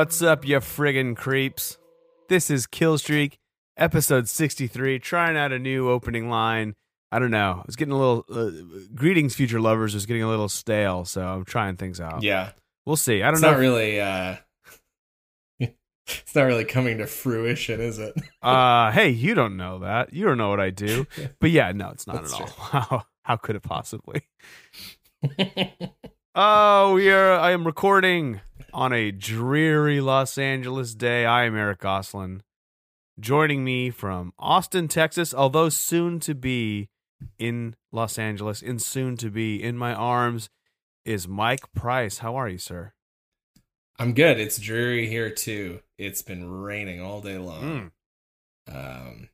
What's up, you friggin' creeps? This is Killstreak, episode 63, trying out a new opening line. I don't know. I was getting a little. Uh, Greetings, future lovers was getting a little stale, so I'm trying things out. Yeah, We'll see. I don't it's know. not really. uh It's not really coming to fruition, is it? uh, hey, you don't know that. You don't know what I do. But yeah, no, it's not That's at all. How, how could it possibly? Oh, we are. I am recording on a dreary Los Angeles day. I am Eric Goslin. Joining me from Austin, Texas, although soon to be in Los Angeles, and soon to be in my arms, is Mike Price. How are you, sir? I'm good. It's dreary here too. It's been raining all day long, Mm. um,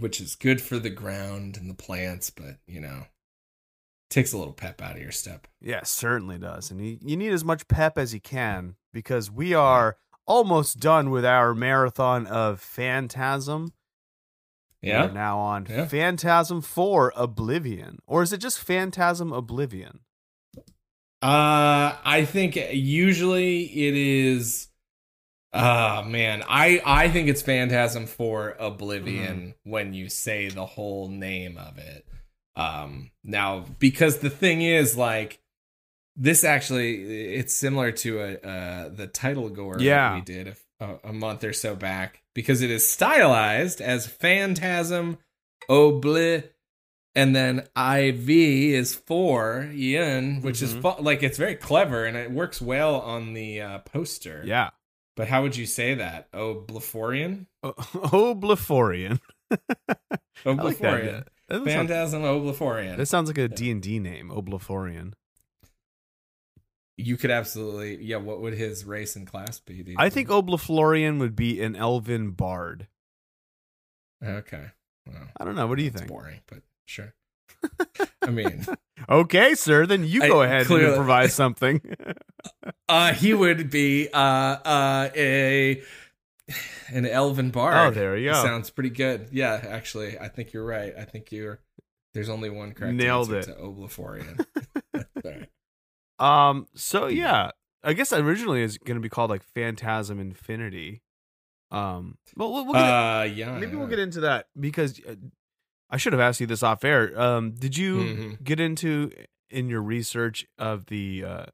which is good for the ground and the plants, but you know, takes a little pep out of your step. Yeah, certainly does. And you, you need as much pep as you can because we are almost done with our marathon of Phantasm. Yeah. are now on Yeah. Phantasm 4 Oblivion. Or is it just Phantasm Oblivion? Uh, I think usually it is. Ah man, I I think it's Phantasm for Oblivion when you say the whole name of it. Um, now because the thing is like this actually it's similar to a uh the title gore Yeah. that we did a, a month or so back because it is stylized as Phantasm Obli and then IV is for Yin, which is Mhm. fu- like it's very clever and it works well on the uh, poster. Yeah. But how would you say that? Obliforian? O- Obliforian. I like that. Obliforian. That sounds, Phantasm Obliforian. that sounds like a D&D name, Obliforian. you could absolutely, yeah. What would his race and class be? I think Obliflorian would be an elven bard. Okay. Well, I don't know. What do you think? boring, but sure. I mean, Okay, sir. Then you I- go ahead clearly- and improvise something. uh, he would be uh, uh, a an elven bard. Oh, there you go. Sounds pretty good. Yeah, actually, I think you're right. I think you're. There's only one correct Nailed answer it. to Obliforian. Um. So yeah, I guess originally it's going to be called like Phantasm Infinity. Um. But we'll, we'll get, uh, yeah. maybe we'll get into that because uh, I should have asked you this off air. Um. Did you Mhm. get into in your research of the uh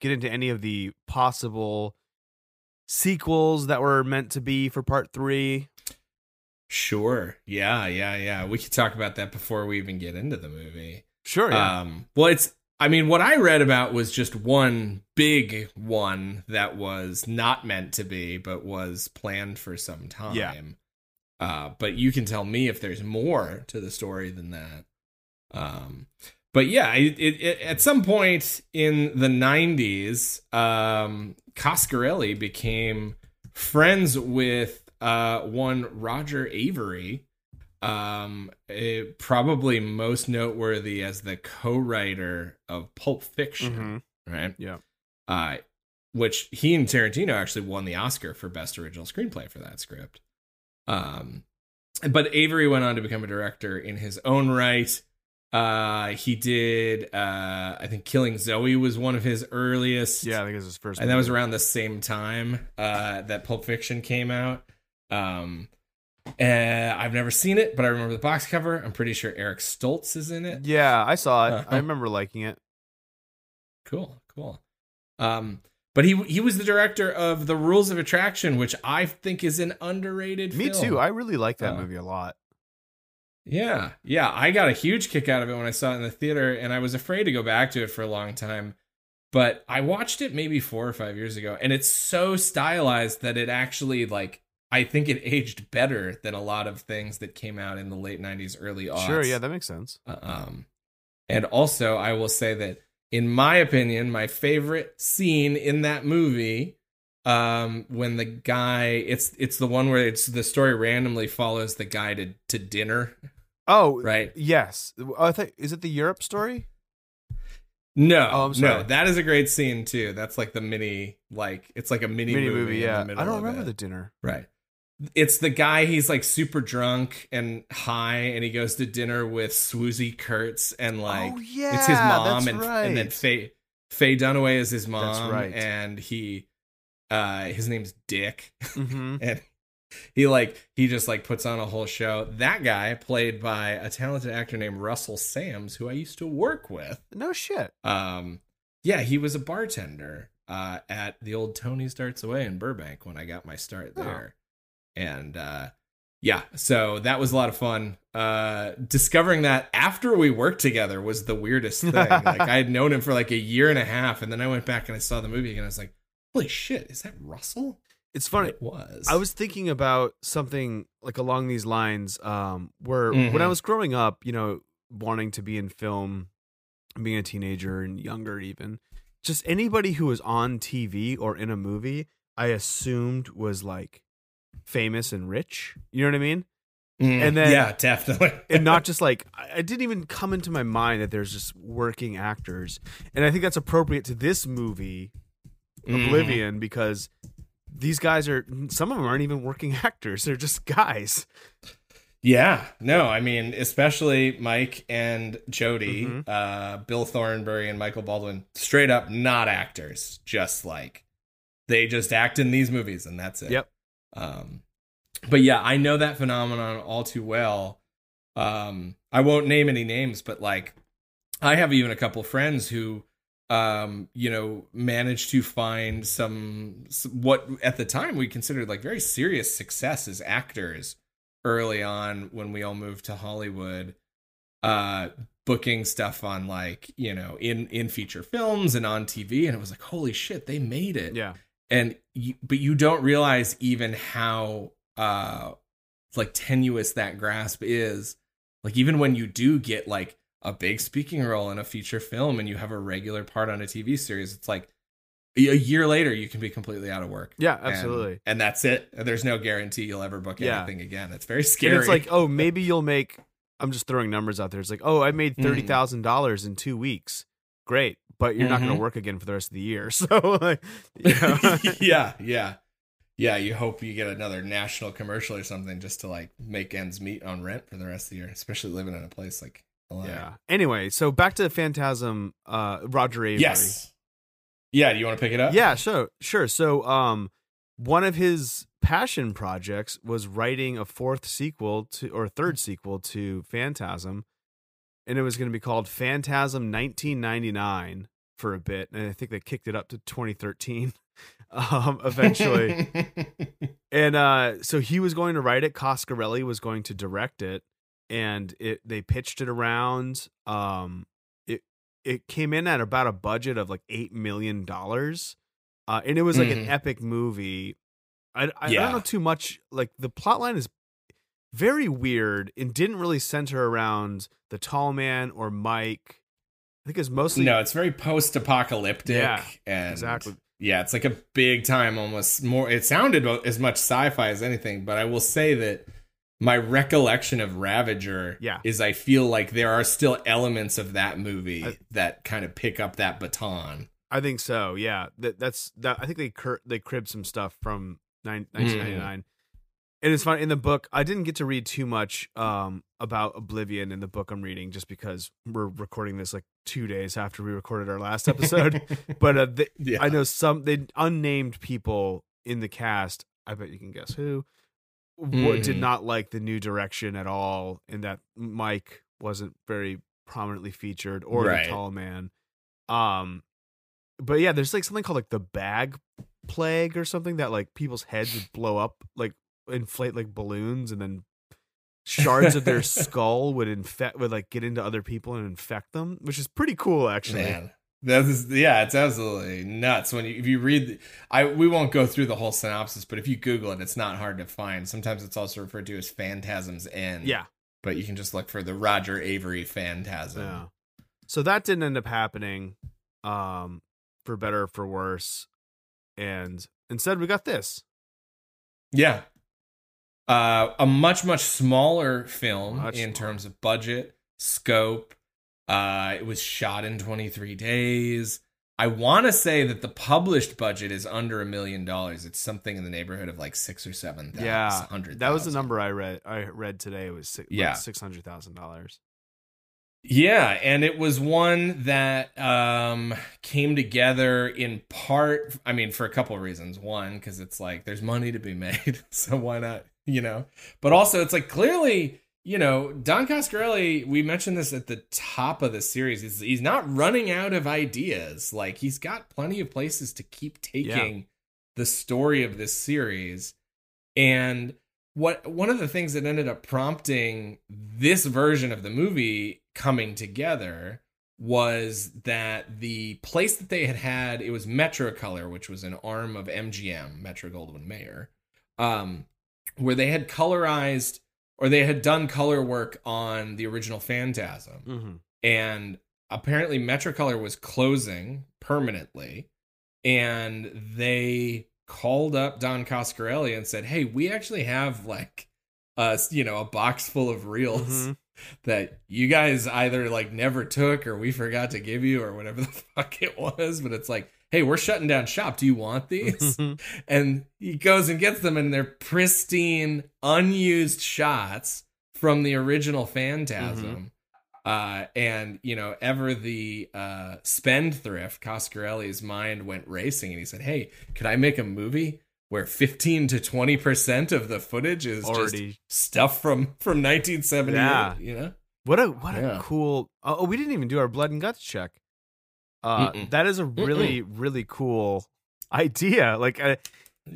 get into any of the possible sequels that were meant to be for part three? Sure. Yeah, yeah, yeah. We could talk about that before we even get into the movie. Sure. Yeah. Um, well, it's. I mean, what I read about was just one big one that was not meant to be, but was planned for some time. Yeah. Uh, but you can tell me if there's more to the story than that. Um, but yeah, it, it, it, at some point in the '90s, um, Coscarelli became friends with uh, one Roger Avary, um eh, probably most noteworthy as the co-writer of pulp fiction Mhm. right Yeah. uh which he and tarantino actually won the oscar for best original screenplay for that script um but avary went on to become a director in his own right uh he did uh i think killing zoe was one of his earliest Yeah. I think it was his first. and that was around the same time uh, that Pulp Fiction came out. Um, uh, I've never seen it, but I remember the box cover. I'm pretty sure Eric Stoltz is in it. Yeah, I saw it. Uh-huh. I remember liking it. Cool, cool. Um, but he he was the director of The Rules of Attraction, which I think is an underrated. Me film. too. I really like that Uh, movie a lot. Yeah, yeah. I got a huge kick out of it when I saw it in the theater, and I was afraid to go back to it for a long time. But I watched it maybe four or five years ago, and it's so stylized that it actually like I think it aged better than a lot of things that came out in the late '90s, early aughts. Sure. Yeah, that makes sense. Um, and also I will say that in my opinion, my favorite scene in that movie, um, when the guy it's it's the one where it's the story randomly follows the guy to to dinner, Oh, right? Yes. I think is it the Europe story? No, Oh, I'm sorry. no, that is a great scene too. That's like the mini, like it's like a mini, Mini movie. movie. in Yeah. the middle I don't remember it. the dinner. right. It's the guy. He's like super drunk and high, and he goes to dinner with Swoosie Kurtz, and like oh yeah, it's his mom, and right. and then Faye Faye Dunaway is his mom, right. and he uh his name's Dick Mm-hmm. and he like he just like puts on a whole show. That guy played by a talented actor named Russell Sams who I used to work with. No shit. Um yeah, he was a bartender uh at the old Tony's Darts Away in Burbank when I got my start Oh. there. And uh yeah, so that was a lot of fun. Uh discovering that after we worked together was the weirdest thing. like I had known him for like a year and a half and then I went back and I saw the movie again. I was like, "Holy shit, is that Russell?" It's funny. It was. I was thinking about something like along these lines, um, where when I Mhm. was growing up, you know, wanting to be in film, being a teenager and younger, even just anybody who was on TV or in a movie, I assumed was like famous and rich. You know what I mean? Mm, And then- yeah, definitely, and not just like I didn't even come into my mind that there's just working actors, and I think that's appropriate to this movie, Mhm. Oblivion, because these guys are some of them aren't even working actors; they're just guys. Yeah, no, I mean, especially Mike and Jody, Mhm. uh, Bill Thornbury and Michael Baldwin, straight up not actors, just like they just act in these movies and that's it. Yep. Um, but yeah, I know that phenomenon all too well. Um, I won't name any names, but like, I have even a couple friends who, um, you know, managed to find some, some what at the time we considered like very serious success as actors early on when we all moved to Hollywood. Uh, booking stuff on like you know in in feature films and on TV, and it was like holy shit, they made it Yeah, and you, but you don't realize even how uh like tenuous that grasp is like even when you do get like a big speaking role in a feature film and you have a regular part on a tv series it's like a year later you can be completely out of work yeah, absolutely. and, that's it there's no guarantee you'll ever book Yeah. anything again it's very And scary it's like, oh, maybe you'll make. I'm just throwing numbers out there. It's like, oh, I made Mhm. thirty thousand dollars in two weeks. Great, but you're not going to work again for the rest of the year. So, like, you know, yeah yeah yeah you hope you get another national commercial or something just to like make ends meet on rent for the rest of the year especially living in a place like LA. yeah. Anyway, so back to Phantasm. Uh, Roger Avary. Yes. Yeah, do you want to pick it up? Yeah, sure, sure. So, um, one of his passion projects was writing a fourth sequel to or third sequel to Phantasm, and it was going to be called Phantasm 1999 for a bit, and I think they kicked it up to 2013. Um, eventually, and uh, so he was going to write it. Coscarelli was going to direct it, and it they pitched it around. Um, it it came in at about a budget of like eight million dollars, uh, and it was like an Mhm. epic movie. I, I, I don't know too much. Like the plot line is very weird and didn't really center around the tall man or Mike. I think it's mostly no, it's very post-apocalyptic. Yeah, and exactly. Yeah, it's like a big time, almost more. It sounded as much sci-fi as anything, but I will say that my recollection of Ravager Yeah. is I feel like there are still elements of that movie I- that kind of pick up that baton. I think so. Yeah, that that's that. I think they cur- they cribbed some stuff from nine, Mm. 1999. And it's fun in the book. I didn't get to read too much um, about Oblivion in the book I'm reading, just because we're recording this like two days after we recorded our last episode. but uh, the, yeah. I know some they unnamed people in the cast. I bet you can guess who w- did Mhm. not like the new direction at all, and that Mike wasn't very prominently featured, or Right. the tall man. Um, but yeah, there's like something called like the bag plague or something that like people's heads would blow up, like inflate like balloons, and then shards of their skull would infect would like get into other people and infect them, which is pretty cool actually. Man, that is yeah, it's absolutely nuts when you if you read. The, I we won't go through the whole synopsis, but if you Google it, it's not hard to find. Sometimes it's also referred to as Phantasm's End. Yeah. but you can just look for the Roger Avary Phantasm. Yeah. So that didn't end up happening, um, for better or for worse. And instead we got this. Yeah. Uh, a much much smaller film Much in smaller. terms of budget, scope. Uh, it was shot in 23 days. I want to say that the published budget is under a million dollars. It's something in the neighborhood of like six or seven thousand. Yeah. hundred. That was the number I read I read today. It was six, Yeah. six hundred thousand dollars. Yeah, and it was one that um, came together in part. I mean, for a couple of reasons. One, because it's like there's money to be made, so why not? You know. But also, it's like clearly, you know, Don Coscarelli. We mentioned this at the top of the series. He's, he's not running out of ideas. Like he's got plenty of places to keep taking Yeah. the story of this series, and what one of the things that ended up prompting this version of the movie coming together was that the place that they had had it was Metrocolor, which was an arm of MGM, Metro Goldwyn Mayer, um, where they had colorized or they had done color work on the original Phantasm, Mm-hmm. and apparently Metrocolor was closing permanently, and they called up Don Coscarelli and said, "Hey, we actually have like a you know a box full of reels." Mhm. that you guys either like never took or we forgot to give you or whatever the fuck it was but it's like hey we're shutting down shop do you want these and he goes and gets them and they're pristine unused shots from the original phantasm uh and you know ever the uh spendthrift coscarelli's mind went racing and he said hey could i make a movie where 15 to 20 percent of the footage is just stuff from from 1978 Yeah. you know What a what Yeah. a cool. Oh, we didn't even do our blood and guts check. Uh, that is a really really cool idea. Like I,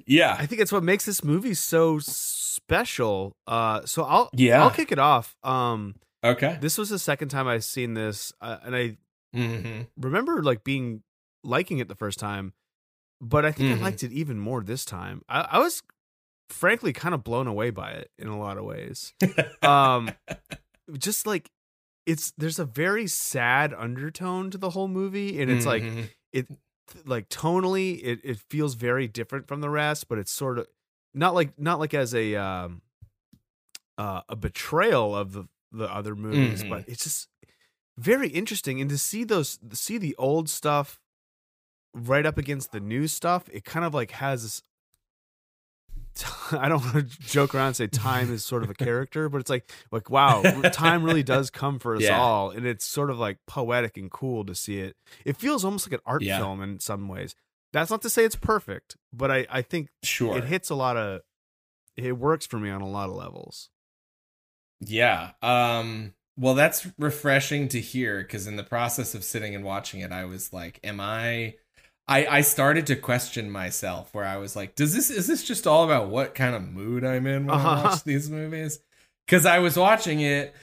yeah I think it's what makes this movie so special. Uh, so I'll Yeah. I'll kick it off. Um, okay this was the second time I've seen this, uh, and I mm-hmm. remember like being liking it the first time, but I think Mhm. I liked it even more this time. I, I was frankly kind of blown away by it in a lot of ways. um, just like it's there's a very sad undertone to the whole movie, and it's like Mhm. like tonally it, it feels very different from the rest but it's sort of not like not like as a um uh a betrayal of the the other movies Mhm. but it's just very interesting and to see those see the old stuff right up against the new stuff it kind of like has this I don't want to joke around and say time is sort of a character, but it's like like wow, time really does come for us Yeah. all, and it's sort of like poetic and cool to see it. It feels almost like an art Yeah. film in some ways. That's not to say it's perfect, but I I think sure it hits a lot of it works for me on a lot of levels. yeah um well that's refreshing to hear because in the process of sitting and watching it i was like am i I, I started to question myself where I was like, does this is this just all about what kind of mood I'm in when I Uh-huh. watch these movies? Because I was watching it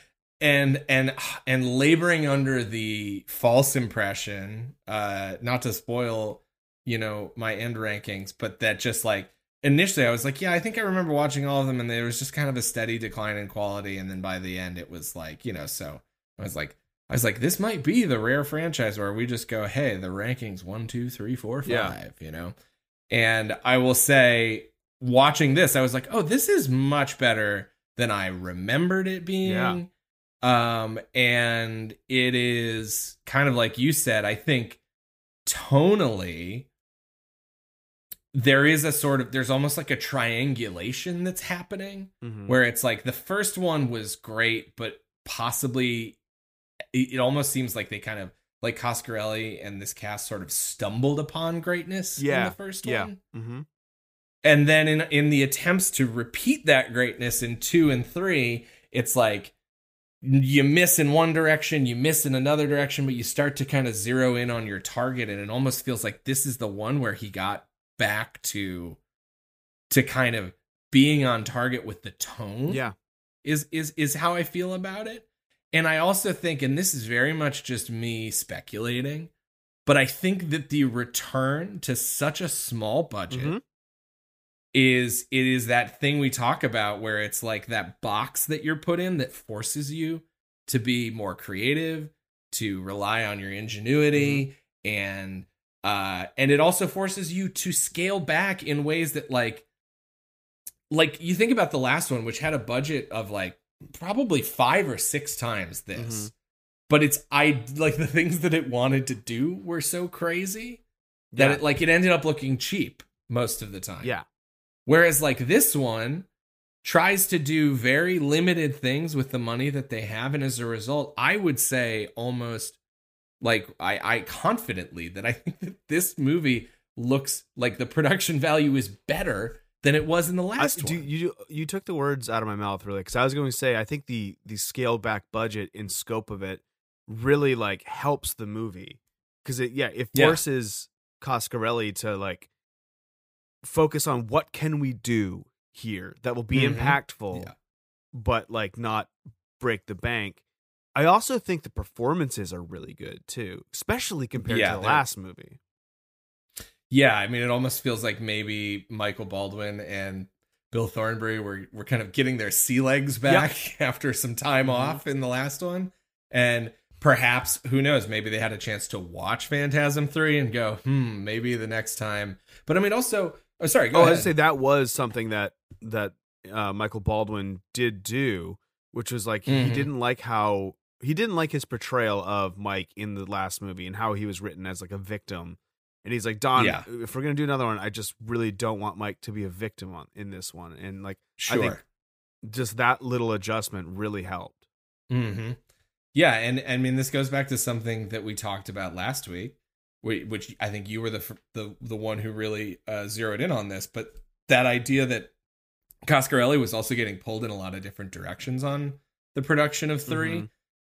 and and and laboring under the false impression, uh, not to spoil, you know, my end rankings, but that just like initially I was like, yeah, I think I remember watching all of them, and there was just kind of a steady decline in quality, and then by the end it was like, you know, so I was like, I was like, this might be the rare franchise where we just go, hey, the rankings one, two, three, four, five, Yeah. you know? And I will say, watching this, I was like, oh, this is much better than I remembered it being. Yeah. Um, and it is kind of like you said, I think tonally, there is a sort of, there's almost like a triangulation that's happening Mhm. where it's like the first one was great, but possibly it, it almost seems like they kind of like Coscarelli and this cast sort of stumbled upon greatness in the first yeah. one. Mhm. And then in in the attempts to repeat that greatness in two and three, it's like you miss in one direction, you miss in another direction, but you start to kind of zero in on your target, and it almost feels like this is the one where he got back to to kind of being on target with the tone Yeah. is is is how I feel about it. And I also think, and this is very much just me speculating, but I think that the return to such a small budget Mhm. is it is that thing we talk about where it's like that box that you're put in that forces you to be more creative, to rely on your ingenuity, and uh and it also forces you to scale back in ways that like like you think about the last one which had a budget of like probably five or six times this Mhm. but it's i like the things that it wanted to do were so crazy that Yeah. it like it ended up looking cheap most of the time yeah. whereas like this one tries to do very limited things with the money that they have and as a result i would say almost like i i confidently that i think that this movie looks like the production value is better than it was in the I, last do, one you you took the words out of my mouth really because I was going to say I think the the scaled back budget and scope of it really like helps the movie because it yeah it Yeah. forces Coscarelli to like focus on what can we do here that will be Mhm. impactful Yeah. but like not break the bank. I also think the performances are really good too, especially compared Yeah, to the last movie. Yeah, I mean, it almost feels like maybe Michael Baldwin and Bill Thornbury were were kind of getting their sea legs back after some time Mhm. off in the last one, and perhaps who knows? Maybe they had a chance to watch Phantasm three and go, hmm, maybe the next time. But I mean, also, oh, sorry, go oh. I'd say that was something that that uh, Michael Baldwin did do, which was like he Mhm. didn't like how he didn't like his portrayal of Mike in the last movie and how he was written as like a victim. And he's like, Don, Yeah. if we're gonna do another one, I just really don't want Mike to be a victim on in this one. And like sure. think- just that little adjustment really helped. hmm Yeah, and I mean this goes back to something that we talked about last week, which I think you were the the the one who really uh, zeroed in on this. But that idea that Coscarelli was also getting pulled in a lot of different directions on the production of 3 Mhm.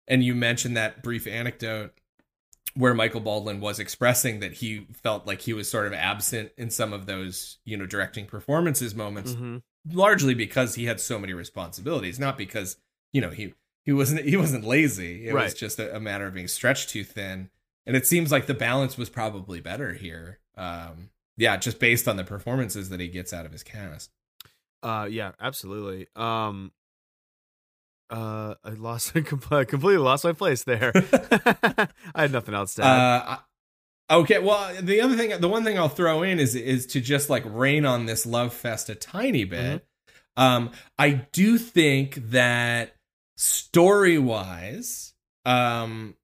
and you mentioned that brief anecdote where Michael Baldwin was expressing that he felt like he was sort of absent in some of those you know directing performances moments Mhm. largely because he had so many responsibilities, not because you know he he wasn't he wasn't lazy. It was just a, a matter of being stretched too thin. And it seems like the balance was probably better here. Um, yeah, just based on the performances that he gets out of his cast. Uh, yeah, absolutely. Um, uh, I lost, completely lost my place there. I had nothing else to add. Uh, okay, well, the other thing, the one thing I'll throw in is is to just like rain on this love fest a tiny bit. Um, I do think that story wise, um,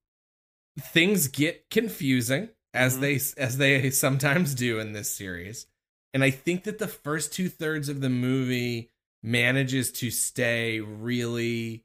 things get confusing as Mhm. they as they sometimes do in this series, and I think that the first two thirds of the movie manages to stay really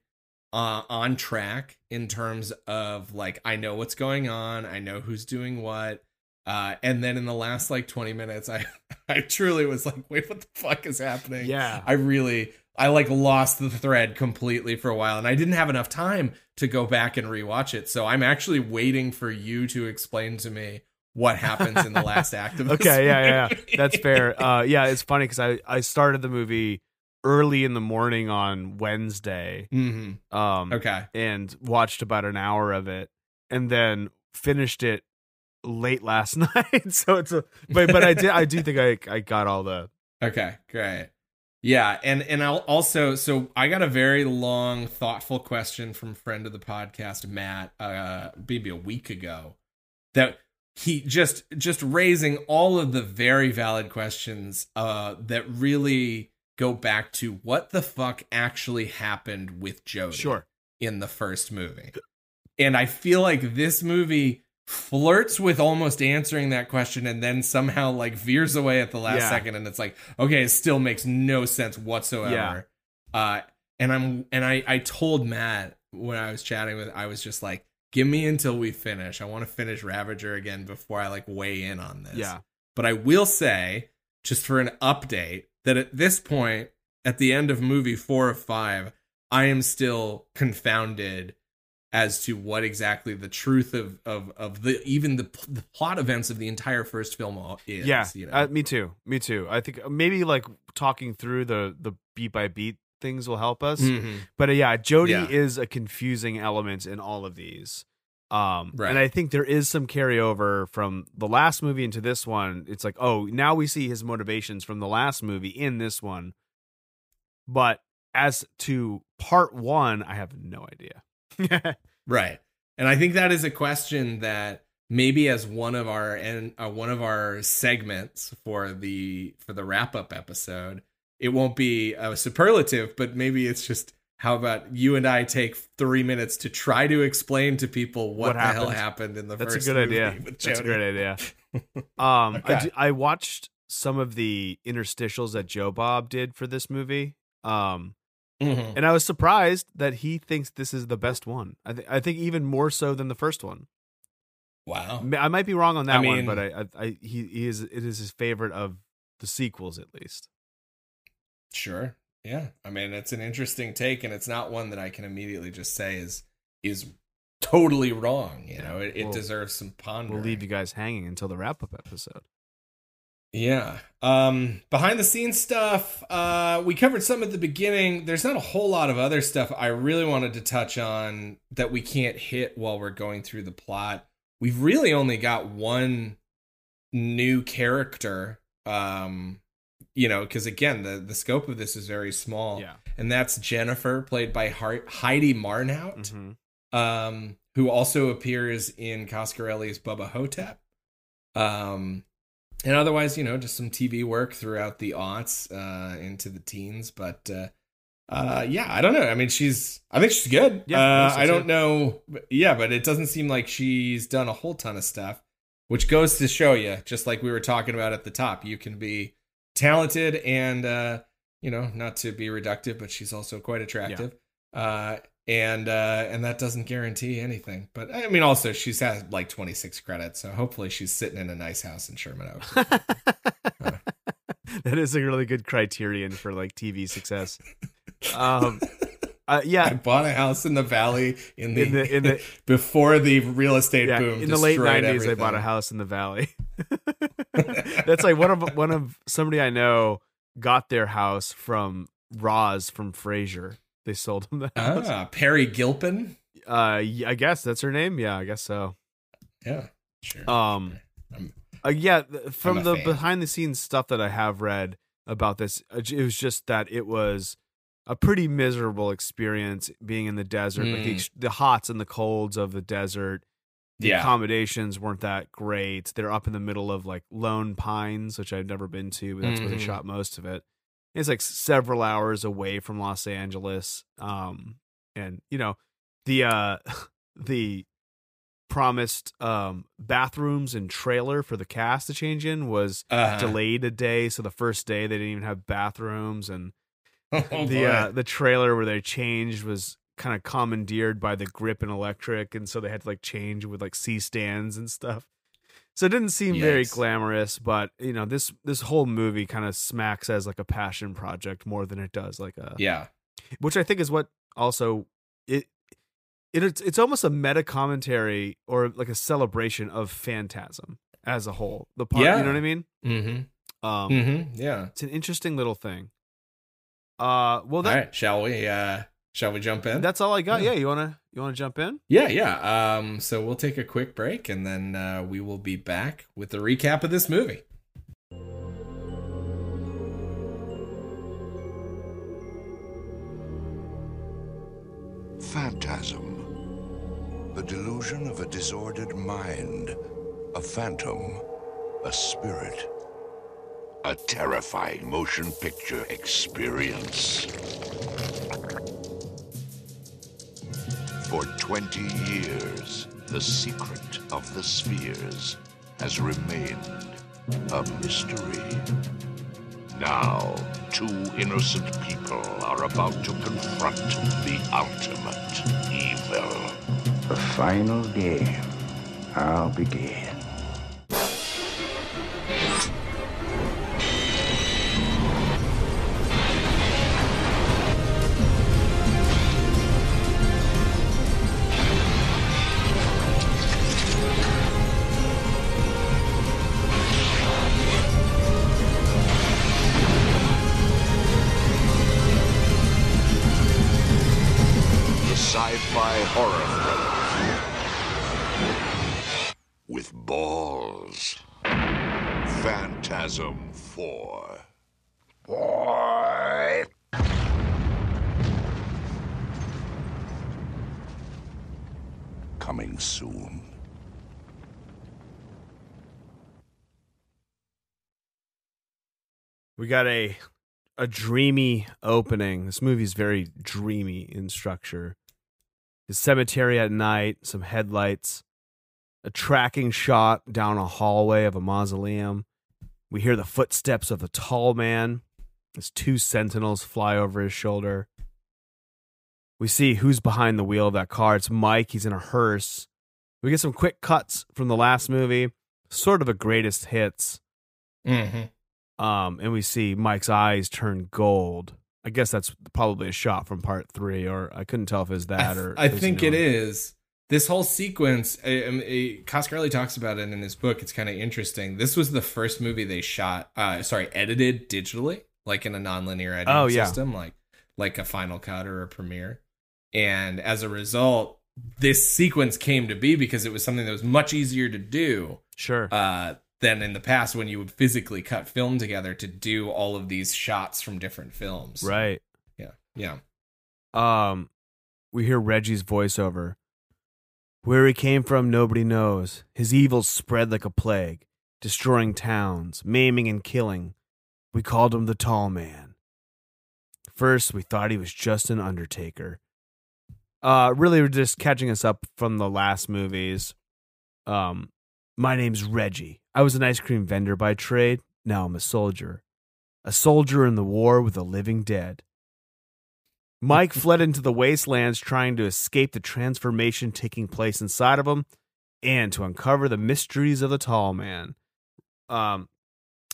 uh, on track in terms of like I know what's going on, I know who's doing what. Uh, and then in the last like 20 minutes, I I truly was like, wait, what the fuck is happening? yeah, I really I like lost the thread completely for a while and I didn't have enough time to go back and rewatch it. So I'm actually waiting for you to explain to me what happens in the last act of this okay, yeah, yeah, yeah. That's fair. Uh, yeah, it's funny because I I started the movie early in the morning on Wednesday, Mhm. um, Okay. and watched about an hour of it, and then finished it late last night. so it's a, but but I did I do think I I got all the Okay, great. Yeah, and and I'll also so I got a very long, thoughtful question from friend of the podcast, Matt, uh, maybe a week ago, that he just just raising all of the very valid questions uh, that really go back to what the fuck actually happened with Jody sure. in the first movie. And I feel like this movie flirts with almost answering that question and then somehow like veers away at the last Yeah. second and it's like, okay, it still makes no sense whatsoever. Uh and I'm and I I told Matt when I was chatting with I was just like, give me until we finish. I want to finish Ravager again before I like weigh in on this. Yeah. But I will say, just for an update, that at this point, at the end of movie four of five, I am still confounded as to what exactly the truth of of of the even the, the plot events of the entire first film is. yeah, you know? uh, me too. Me too. I think maybe like talking through the the beat by beat things will help us. Mhm. But uh, yeah, Jody Yeah. is a confusing element in all of these. Um, Right. and I think there is some carryover from the last movie into this one. It's like, oh, now we see his motivations from the last movie in this one. But as to part one, I have no idea. Right. And I think that is a question that maybe as one of our and uh, one of our segments for the for the wrap up episode, it won't be a superlative, but maybe it's just how about you and I take three minutes to try to explain to people what, What the hell happened. happened in the That's a good idea. That's a great idea. Um, I, Okay. d- I watched some of the interstitials that Joe Bob did for this movie. Um, Mhm. and I was surprised that he thinks this is the best one. I, th- I think even more so than the first one. Wow. I might be wrong on that I one, but I, I, I he, he is it is his favorite of the sequels at least. Sure. Yeah. I mean, it's an interesting take, and it's not one that I can immediately just say is is totally wrong. You know, it, it deserves some pondering. We'll leave you guys hanging until the wrap up episode. Yeah. Um behind the scenes stuff, uh we covered some at the beginning. There's not a whole lot of other stuff I really wanted to touch on that we can't hit while we're going through the plot. We've really only got one new character um you know, cuz again, the the scope of this is very small. Yeah. And that's Jennifer played by Heidi Marnhout hmm um, who also appears in Coscarelli's Bubba Ho-Tep. Um, and otherwise, you know, just some TV work throughout the aughts uh, into the teens. But uh, uh, yeah, I don't know. I mean, she's, I think she's good. Yeah, I uh, think so I don't too. know. Yeah, but it doesn't seem like she's done a whole ton of stuff, which goes to show you, just like we were talking about at the top, you can be talented and, uh, you know, not to be reductive, but she's also quite attractive. Uh, and uh and that doesn't guarantee anything but i mean also she's had like 26 credits so hopefully she's sitting in a nice house in sherman oaks that is a really good criterion for like TV success. Um, uh, i bought a house in the valley in the In the- in the- before the real estate yeah. boom In the late destroyed nineties, I bought a house in the valley. That's like one of one of somebody I know got their house from Roz from Frasier. They sold him the house. ah Peri Gilpin Uh, I guess that's her name. Yeah, I guess so. yeah sure Um, uh, yeah, from the fan. behind the scenes stuff that I have read about this, uh, it was just that it was a pretty miserable experience being in the desert, like the, Mm. the hots and the colds of the desert. The Yeah. accommodations weren't that great. They're up in the middle of like Lone Pines, which I've never been to, but that's where they Mhm. shot most of it. It's like several hours away from Los Angeles. Um, and you know, the uh the promised um bathrooms and trailer for the cast to change in was uh, delayed a day. So the first day they didn't even have bathrooms and oh, the boy. uh, the trailer where they changed was kind of commandeered by the grip and electric and so they had to like change with like c stands and stuff. So it didn't seem very glamorous but you know this this whole movie kind of smacks as like a passion project more than it does like a yeah. which i think is what also it it it's, it's almost a meta commentary or like a celebration of phantasm as a whole the part Yeah. you know what i mean? Mm-hmm. Um mm-hmm. Yeah. it's an interesting little thing. Uh well that all right shall we? Uh shall we jump in That's all I got. Yeah. Yeah, you wanna you wanna jump in? Yeah, yeah. Um, so we'll take a quick break and then uh, we will be back with the recap of this movie. Phantasm. The delusion of a disordered mind. A phantom. A spirit. A terrifying motion picture experience. For 20 years, the secret of the spheres has remained a mystery. Now, two innocent people are about to confront the ultimate evil. The final game. I'll begin. We got a a dreamy opening. This movie's very dreamy in structure. The cemetery at night, some headlights, a tracking shot down a hallway of a mausoleum. We hear the footsteps of a tall man as two sentinels fly over his shoulder. We see who's behind the wheel of that car. It's Mike. He's in a hearse. We get some quick cuts from the last movie, sort of a greatest hits. Mm-hmm. Um, and we see Mike's eyes turn gold. I guess that's probably a shot from part three, or I couldn't tell if it's I, that th- or. I think it is. This whole sequence, Coscarelli talks about it in his book. It's kind of interesting. This was the first movie they shot, uh, sorry, edited digitally, like in a nonlinear editing Oh, yeah. system, like like a Final Cut or a Premiere. And as a result, this sequence came to be because it was something that was much easier to do Sure. uh, than in the past when you would physically cut film together to do all of these shots from different films. right. Yeah. Yeah. Um, we hear Reggie's voiceover. Where he came from, nobody knows. His evils spread like a plague, destroying towns, maiming and killing. We called him the Tall Man. First, we thought he was just an undertaker. Uh, really, we're just catching us up from the last movies. Um, my name's Reggie. I was an ice cream vendor by trade. Now I'm a soldier. A soldier in the war with the living dead. Mike fled into the wastelands trying to escape the transformation taking place inside of him and to uncover the mysteries of the tall man. Um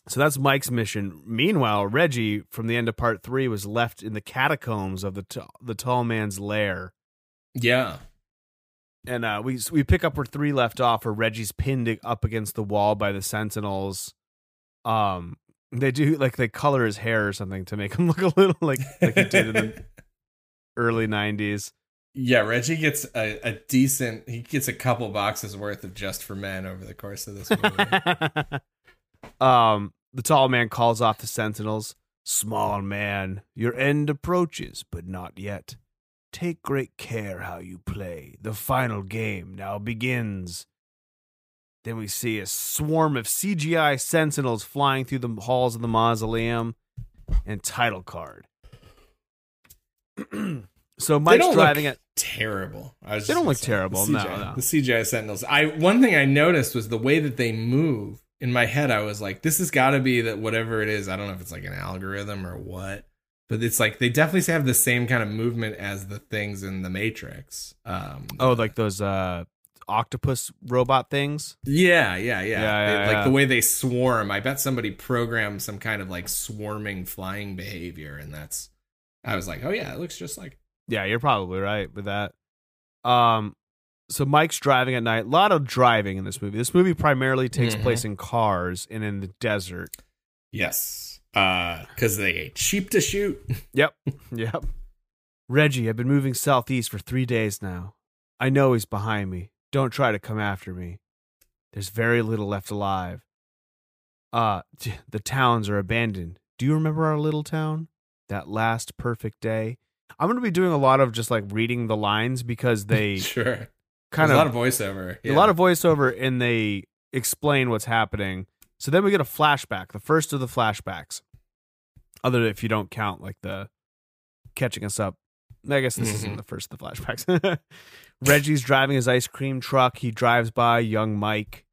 so that's Mike's mission. Meanwhile, Reggie from the end of part 3 was left in the catacombs of the t- the tall man's lair. Yeah. And uh we we pick up where 3 left off where Reggie's pinned up against the wall by the sentinels. Um they do like they color his hair or something to make him look a little like like he did in the early 90s. Yeah, Reggie gets a, a decent. He gets a couple boxes worth of Just for Men over the course of this movie. um, the tall man calls off the sentinels. Small man, your end approaches, but not yet. Take great care how you play. The final game now begins. Then we see a swarm of CGI sentinels flying through the halls of the mausoleum and title card. so Mike's driving it. terrible. I was They don't look say, terrible, The no, no. The CGI Sentinels. I one thing I noticed was the way that they move. In my head, I was like, "This has got to be that whatever it is. I don't know if it's like an algorithm or what, but it's like they definitely have the same kind of movement as the things in the Matrix. Um, Oh, like those uh octopus robot things. Yeah, yeah, yeah. Yeah, They- yeah, like yeah. the way they swarm. I bet somebody programmed some kind of like swarming flying behavior, and that's. I was like, oh yeah, it looks just like. Yeah, you're probably right with that. Um, so Mike's driving at night. A lot of driving in this movie. This movie primarily takes Mhm. place in cars and in the desert. Yes, because they ain't cheap to shoot. Yep, yep. Reggie, I've been moving southeast for three days now. I know he's behind me. Don't try to come after me. There's very little left alive. Uh, t- the towns are abandoned. Do you remember our little town? That last perfect day. I'm going to be doing a lot of just like reading the lines because they sure, kind There's of a lot of voiceover. a lot of voiceover and they explain what's happening. So then we get a flashback, the first of the flashbacks. Other if you don't count like the catching us up. I guess this isn't Mhm. the first of the flashbacks. Reggie's driving his ice cream truck. He drives by young Mike,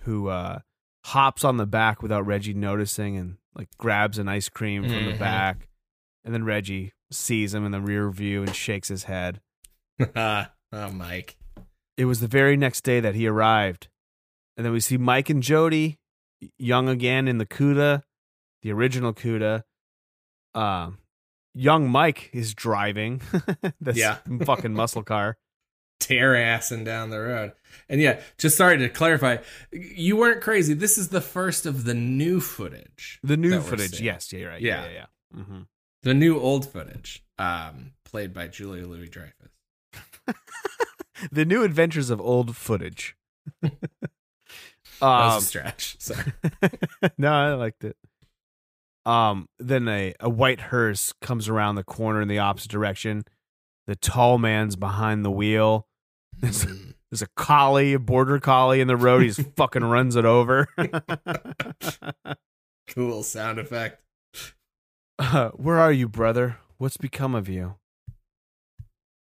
who uh, hops on the back without Reggie noticing and like grabs an ice cream from the Mhm. back. And then Reggie sees him in the rear view and shakes his head. oh, Mike. It was the very next day that he arrived. And then we see Mike and Jody, young again in the Cuda, the original Cuda. Um, young Mike is driving this Yeah. fucking muscle car. Tear assing down the road. And yeah, just sorry to clarify, you weren't crazy. This is the first of the new footage. The new footage. Yes, yeah, you're right. Yeah, Yeah. yeah, yeah. hmm The new old footage, um, played by Julia Louis Dreyfus. The new adventures of old footage. Um, a stretch. Sorry. no, I liked it. Um, then a, a white hearse comes around the corner in the opposite direction. The tall man's behind the wheel. There's, there's a collie, a border collie in the road. He just fucking runs it over. cool sound effect. Uh, where are you, brother? What's become of you?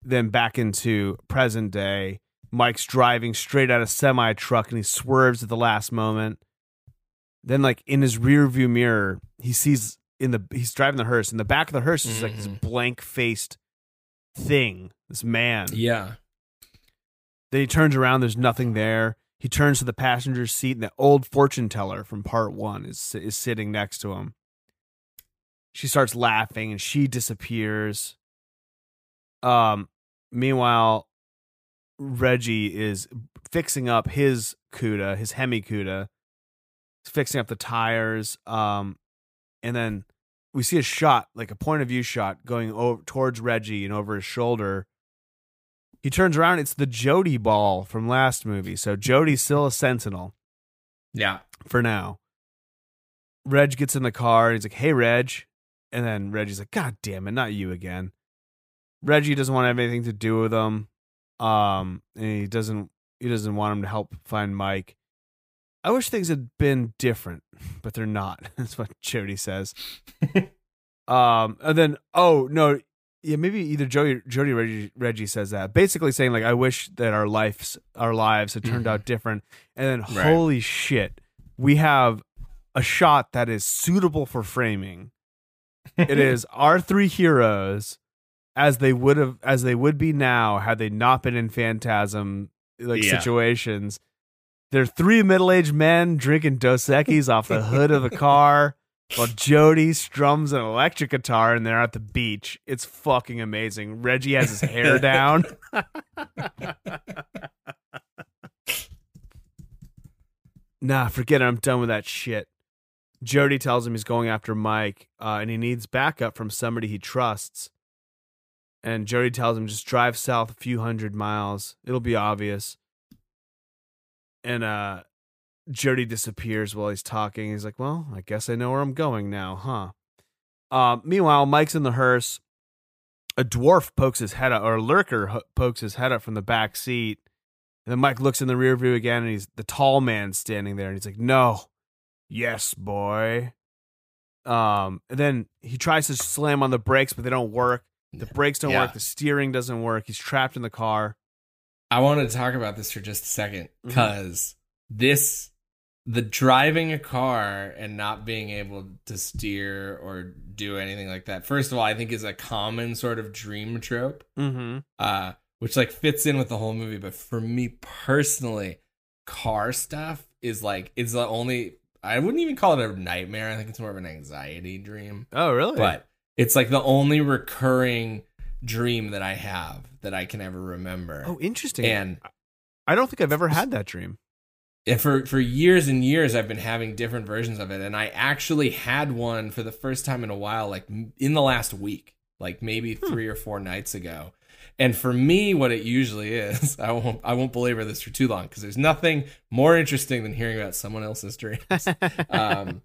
Then back into present day. Mike's driving straight at a semi truck and he swerves at the last moment. Then, like in his rear view mirror, he sees in the he's driving the hearse. In the back of the hearse is like this Mhm. blank faced thing, this man. Yeah. Then he turns around. There's nothing there. He turns to the passenger seat, and the old fortune teller from part one is is sitting next to him. She starts laughing, and she disappears. Um. Meanwhile, Reggie is fixing up his Cuda, his Hemi Cuda. He's fixing up the tires. Um, and then we see a shot, like a point of view shot, going over towards Reggie and over his shoulder. He turns around. It's the Jody ball from last movie. So Jody's still a sentinel Yeah. for now. Reg gets in the car. And he's like, "Hey, Reg," and then Reggie's like, "God damn it, not you again." Reggie doesn't want to have anything to do with him. Um, and he doesn't. He doesn't want him to help find Mike. I wish things had been different, but they're not. That's what Jody says. um, and then oh no, yeah, maybe either Jody, Jody, Reggie, Reggie says that. Basically saying like, I wish that our lives, our lives had turned out different. And then Right. holy shit, we have a shot that is suitable for framing. It is our three heroes as they would have as they would be now had they not been in phantasm like Yeah. situations. They're three middle-aged men drinking Dos Equis off the hood of a car while Jody strums an electric guitar and they're at the beach. It's fucking amazing. Reggie has his hair down. nah, forget it. I'm done with that shit. Jody tells him he's going after Mike, uh, and he needs backup from somebody he trusts. And Jody tells him just drive south a few hundred miles. It'll be obvious. And uh, Jody disappears while he's talking. He's like, "Well, I guess I know where I'm going now, huh?" Uh, meanwhile, Mike's in the hearse. A dwarf pokes his head out, or a lurker pokes his head up from the back seat. And then Mike looks in the rear view again, and he's the tall man standing there, and he's like, "No, yes, boy." Um, and then he tries to slam on the brakes, but they don't work. The brakes don't Yeah. work. The steering doesn't work. He's trapped in the car. I wanted to talk about this for just a second because this, the driving a car and not being able to steer or do anything like that. First of all, I think is a common sort of dream trope, Mm-hmm. uh, which like fits in with the whole movie. But for me personally, car stuff is like it's the only. I wouldn't even call it a nightmare. I think it's more of an anxiety dream Oh, really? but it's like the only recurring dream that I have that I can ever remember. oh, interesting. and I don't think I've ever had that dream. and for for years and years I've been having different versions of it and I actually had one for the first time in a while like in the last week like maybe Hmm. 3 or 4 nights ago and for me what it usually is I won't I won't belabor this for too long cuz there's nothing more interesting than hearing about someone else's dreams um,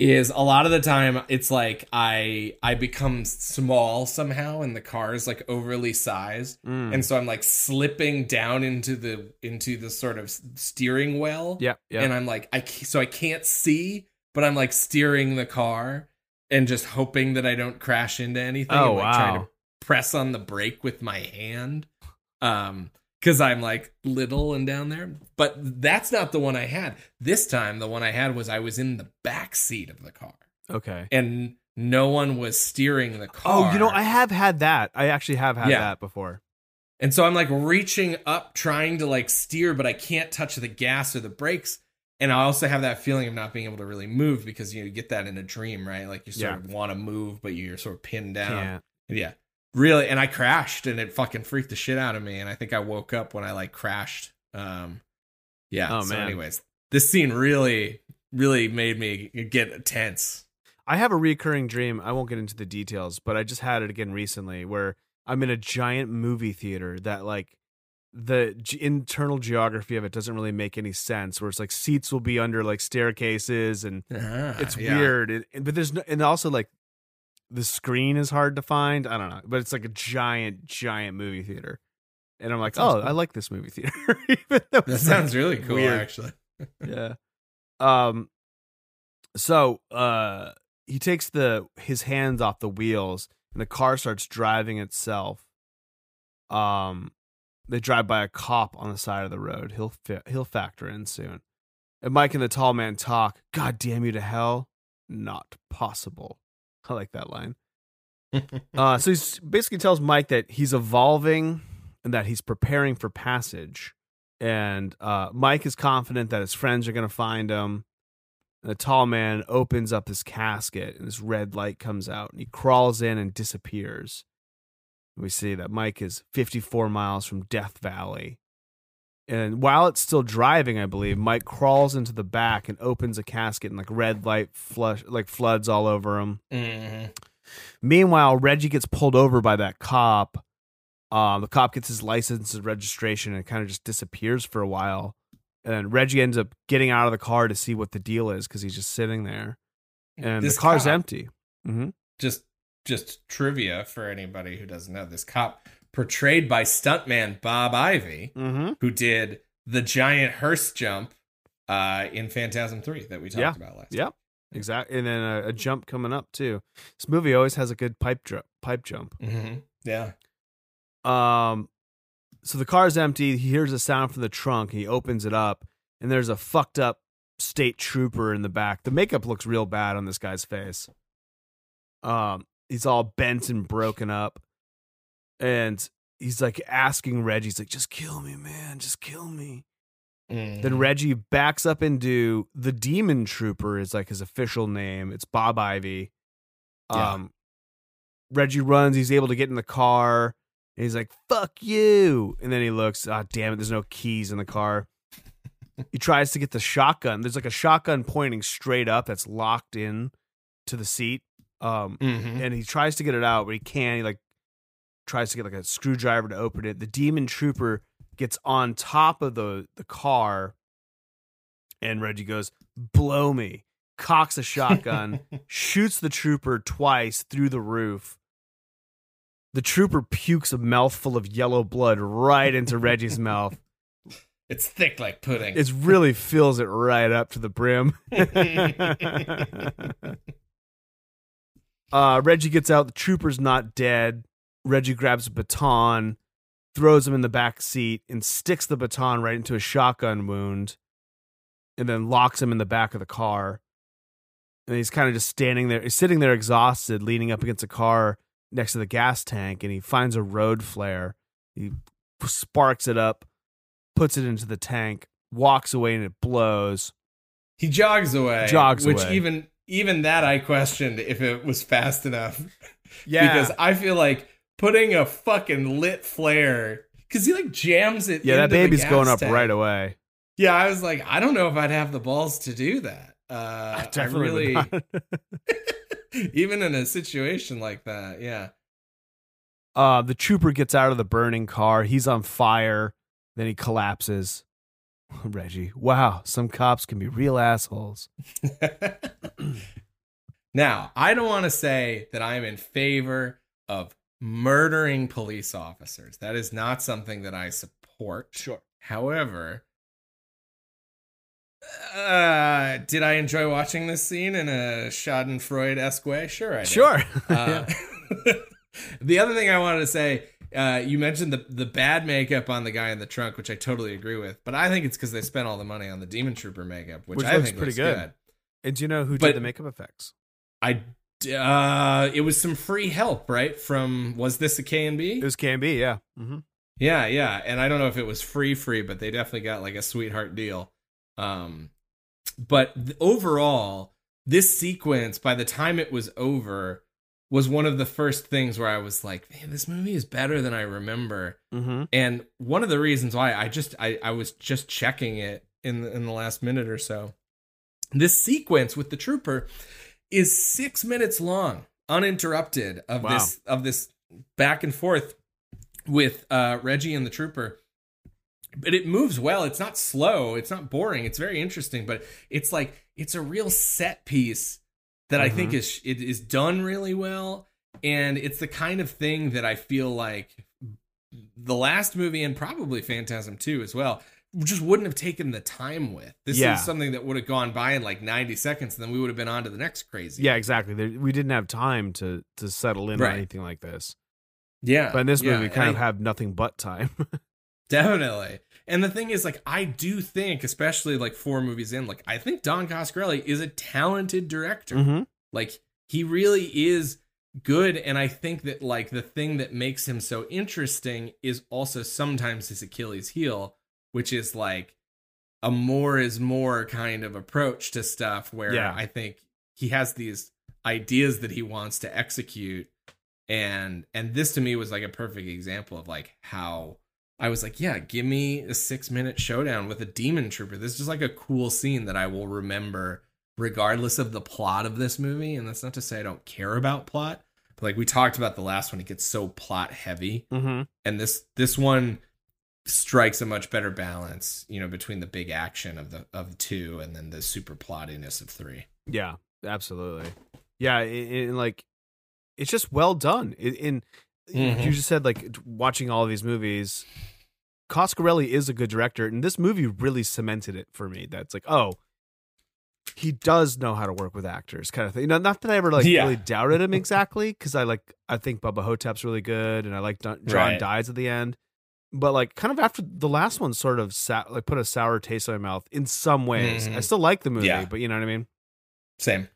is a lot of the time it's like I I become small somehow and the car is like overly sized Mm. and so I'm like slipping down into the into the sort of steering well yeah, yeah. and I'm like I so I can't see but I'm like steering the car and just hoping that I don't crash into anything Oh, and like trying wow. to press on the brake with my hand um because I'm like little and down there. But that's not the one I had. This time, the one I had was I was in the back seat of the car okay. and no one was steering the car. Oh, you know, I have had that. I actually have had Yeah. that before. and so I'm like reaching up, trying to like steer, but I can't touch the gas or the brakes. And I also have that feeling of not being able to really move because you, know, you get that in a dream, right? Like you sort Yeah. of want to move, but you're sort of pinned down. Can't. Yeah. Really. And I crashed and it fucking freaked the shit out of me. And I think I woke up when I like crashed. Um, yeah. Oh, so, man. anyways, this scene really, really made me get tense. I have a recurring dream. I won't get into the details, but I just had it again recently where I'm in a giant movie theater that like the g- internal geography of it doesn't really make any sense. Where it's like seats will be under like staircases and Ah, it's yeah. weird. And, and- but there's no, and also like the screen is hard to find. I don't know, but it's like a giant, giant movie theater. And I'm like, oh, cool. I like this movie theater. Even That sounds like, really cool, weird. actually. yeah. Um. So, uh, he takes the his hands off the wheels, and the car starts driving itself. Um, they drive by a cop on the side of the road. He'll fi- he'll factor in soon. And Mike and the tall man talk. God damn you to hell! Not possible. I like that line. Uh, so he basically tells Mike that he's evolving and that he's preparing for passage. And uh, Mike is confident that his friends are going to find him. And the tall man opens up his casket, and this red light comes out, and he crawls in and disappears. We see that Mike is 54 miles from Death Valley. And while it's still driving, I believe, Mike crawls into the back and opens a casket, and like red light flush, like floods all over him. Mhm. Meanwhile, Reggie gets pulled over by that cop. Uh, the cop gets his license and registration and kind of just disappears for a while. And Reggie ends up getting out of the car to see what the deal is because he's just sitting there. And This the car's cop- empty. hmm Just just trivia for anybody who doesn't know this cop portrayed by stuntman Bob Ivy, Mm-hmm. who did the giant hearse jump uh, in Phantasm 3 that we talked Yeah. about last Yep. Exactly. And then a, a jump coming up too. This movie always has a good pipe dr- pipe jump. hmm Yeah. Um, so the car's empty. He hears a sound from the trunk. He opens it up, and there's a fucked up state trooper in the back. The makeup looks real bad on this guy's face. Um, he's all bent and broken up, and he's like asking Reggie, he's like, "Just kill me, man. Just kill me." Mhm. Then Reggie backs up into the Demon Trooper is like his official name. It's Bob Ivy. Yeah. Um, Reggie runs. He's able to get in the car. And he's like, "Fuck you!" And then he looks. Ah, damn it! There's no keys in the car. he tries to get the shotgun. There's like a shotgun pointing straight up that's locked in to the seat. Um, Mhm. and he tries to get it out, but he can't. He like tries to get like a screwdriver to open it. The demon trooper gets on top of the the car, and Reggie goes, "Blow me!" Cocks a shotgun, shoots the trooper twice through the roof. The trooper pukes a mouthful of yellow blood right into Reggie's mouth. It's thick like pudding. It really fills it right up to the brim. uh, Reggie gets out. The trooper's not dead. Reggie grabs a baton, throws him in the back seat, and sticks the baton right into a shotgun wound, and then locks him in the back of the car. And he's kind of just standing there, he's sitting there exhausted, leaning up against a car next to the gas tank, and he finds a road flare. He sparks it up, puts it into the tank, walks away, and it blows. he jogs away. Jogs which away. even even that I questioned if it was fast enough. Yeah, Because I feel like putting a fucking lit flare because he like jams it. yeah, that baby's going up tank. right away. Yeah, I was like, I don't know if I'd have the balls to do that. Uh, I really, even in a situation like that, yeah. uh, the trooper gets out of the burning car. He's on fire. Then he collapses. Reggie, wow, some cops can be real assholes. now, I don't want to say that I'm in favor of murdering police officers. That is not something that I support. Sure. However, uh, did I enjoy watching this scene in a Schadenfreude esque way? Sure, I did. Sure. Uh, the other thing I wanted to say, uh, you mentioned the the bad makeup on the guy in the trunk, which I totally agree with. But I think it's because they spent all the money on the Demon Trooper makeup, which, Which I looks think pretty looks good. good. and do you know who But- did the makeup effects? I uh, it was some free help, right? From was this a K and B? It was KNB, yeah. Mm-hmm. Yeah, yeah. And I don't know if it was free free, but they definitely got like a sweetheart deal. Um but th- overall, this sequence by the time it was over was one of the first things where I was like, man, this movie is better than I remember. Mm-hmm. And one of the reasons why I just I, I was just checking it in the, in the last minute or so. This sequence with the trooper is 6 minutes long, uninterrupted of Wow. this of this back and forth with uh Reggie and the trooper. But it moves well. It's not slow. It's not boring. It's very interesting, but it's like it's a real set piece that I think is it is done really well and it's the kind of thing that I feel like the last movie and probably Phantasm 2 as well just wouldn't have taken the time with. This Yeah. is something that would have gone by in like 90 seconds and then we would have been on to the next crazy. Yeah, exactly. There, we didn't have time to to settle in Right. on anything like this. Yeah. But in this yeah, movie, we kind I- of have nothing but time. Definitely. And the thing is, like, I do think, especially like four movies in, like, I think Don Coscarelli is a talented director. mm-hmm. Like, he really is good and I think that like the thing that makes him so interesting is also sometimes his Achilles heel, which is like a more is more kind of approach to stuff where Yeah. I think he has these ideas that he wants to execute and and this to me was like a perfect example of like how I was like, yeah, give me a 6 minute showdown with a demon trooper. This is just like a cool scene that I will remember regardless of the plot of this movie and that's not to say I don't care about plot. But like we talked about the last one it gets so plot heavy Mm-hmm. and this this one strikes a much better balance you know between the big action of the of two and then the super plottiness of three Yeah, absolutely. Yeah, and like it's just well done. In, Mhm. you just said like watching all of these movies, Coscarelli is a good director, and this movie really cemented it for me. That's like, oh, he does know how to work with actors, kind of thing. You know, not that I ever like Yeah. really doubted him exactly, because I like I think Bubba Ho-Tep's really good, and I like Don- John Right. dies at the end. But like, kind of after the last one, sort of sa- like put a sour taste in my mouth in some ways. I Mhm. still like the movie, Yeah. but you know what I mean. same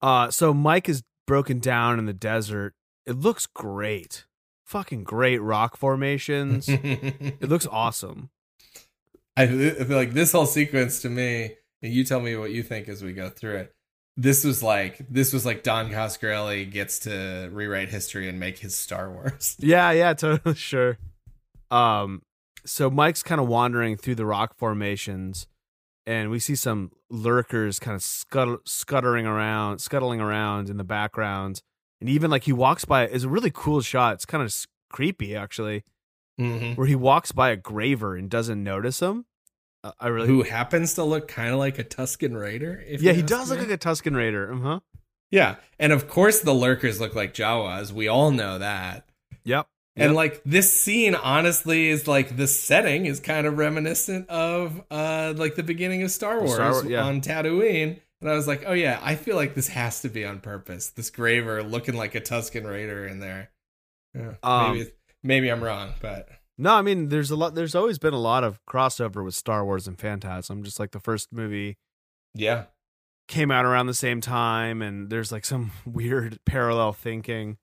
Uh, so Mike is broken down in the desert. It looks great, fucking great rock formations. it looks awesome. I I feel like this whole sequence to me, and you tell me what you think as we go through it. This was like this was like Don Coscarelli gets to rewrite history and make his Star Wars. Yeah, yeah, totally sure. Um, so Mike's kind of wandering through the rock formations, and we see some lurkers kind of scuttle, scuttering around, scuttling around in the background, and even like he walks by. It's a really cool shot. It's kind of creepy actually, Mm-hmm. where he walks by a graver and doesn't notice him. Uh, I really, Who happens to look kind of like a Tusken Raider? If yeah, he does look like a Tusken Raider. Uh huh. Yeah, and of course the lurkers look like Jawas. We all know that. Yep. And like this scene, honestly, is like the setting is kind of reminiscent of uh like the beginning of Star Wars, Star Wars, yeah. on Tatooine. And I was like, oh yeah, I feel like this has to be on purpose. This Graver looking like a Tusken Raider in there. Yeah, Um, maybe maybe I'm wrong, but No, I mean, there's a lot. There's always been a lot of crossover with Star Wars and Phantasm. Just like the first movie yeah, came out around the same time, and there's like some weird parallel thinking.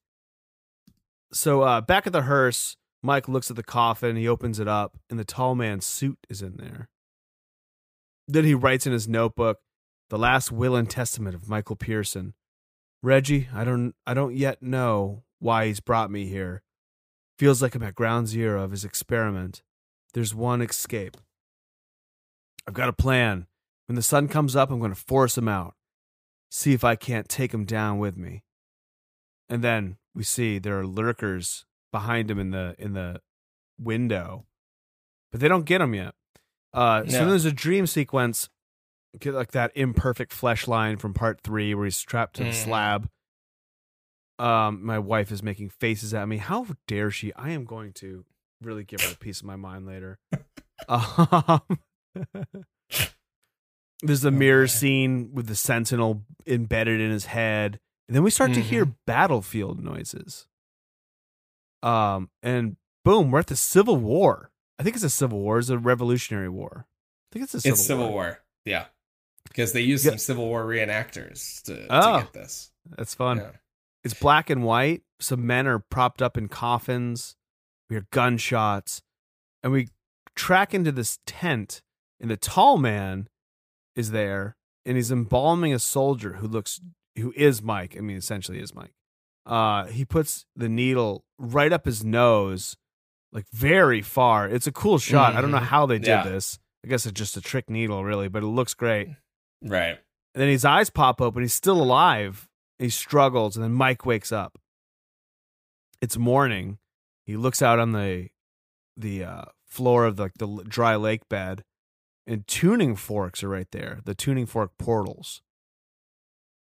So uh, back at the hearse, Mike looks at the coffin. He opens it up, and the tall man's suit is in there. Then he writes in his notebook, "The last will and testament of Michael Pearson." Reggie, I don't, I don't yet know why he's brought me here. Feels like I'm at ground zero of his experiment. There's one escape. I've got a plan. When the sun comes up, I'm going to force him out. See if I can't take him down with me. And then we see there are lurkers behind him in the in the window, but they don't get him yet. Uh, So then there's a dream sequence, get like that imperfect flesh line from part three, where he's trapped to the Mhm. slab. Um, my wife is making faces at me. How dare she? I am going to really give her a piece of my mind later. um, there's the mirror Okay. scene with the sentinel embedded in his head, and then we start to hear Mm-hmm. battlefield noises. Um, and boom, we're at the Civil War. I think it's a Civil War. It's a Revolutionary War. I think it's a Civil it's Civil War. War. Yeah, because they use Yeah. some Civil War reenactors to, Oh. to get this. That's fun. Yeah. It's black and white. Some men are propped up in coffins. We hear gunshots. And we track into this tent, and the tall man is there, and he's embalming a soldier who looks who is Mike. I mean, essentially is Mike. Uh, he puts the needle right up his nose, like very far. It's a cool shot. I don't know Mhm. how they did Yeah. this. I guess it's just a trick needle, really, but it looks great. Right. And then his eyes pop open. He's still alive. He struggles, and then Mike wakes up. It's morning. He looks out on the the uh, floor of the, the dry lake bed, and tuning forks are right there. The tuning fork portals.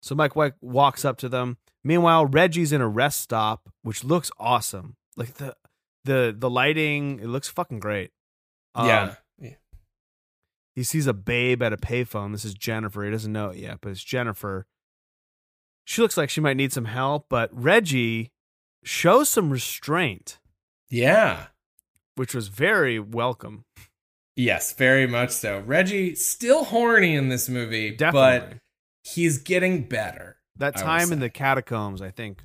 So Mike wa- walks up to them. Meanwhile, Reggie's in a rest stop, which looks awesome. Like the the the lighting, it looks fucking great. Um, yeah. Yeah. he sees a babe at a payphone. This is Jennifer. He doesn't know it yet, but it's Jennifer. She looks like she might need some help, but Reggie shows some restraint, Yeah. which was very welcome. Yes, very much so. Reggie still horny in this movie, Definitely. but he's getting better. that time in the catacombs, I think,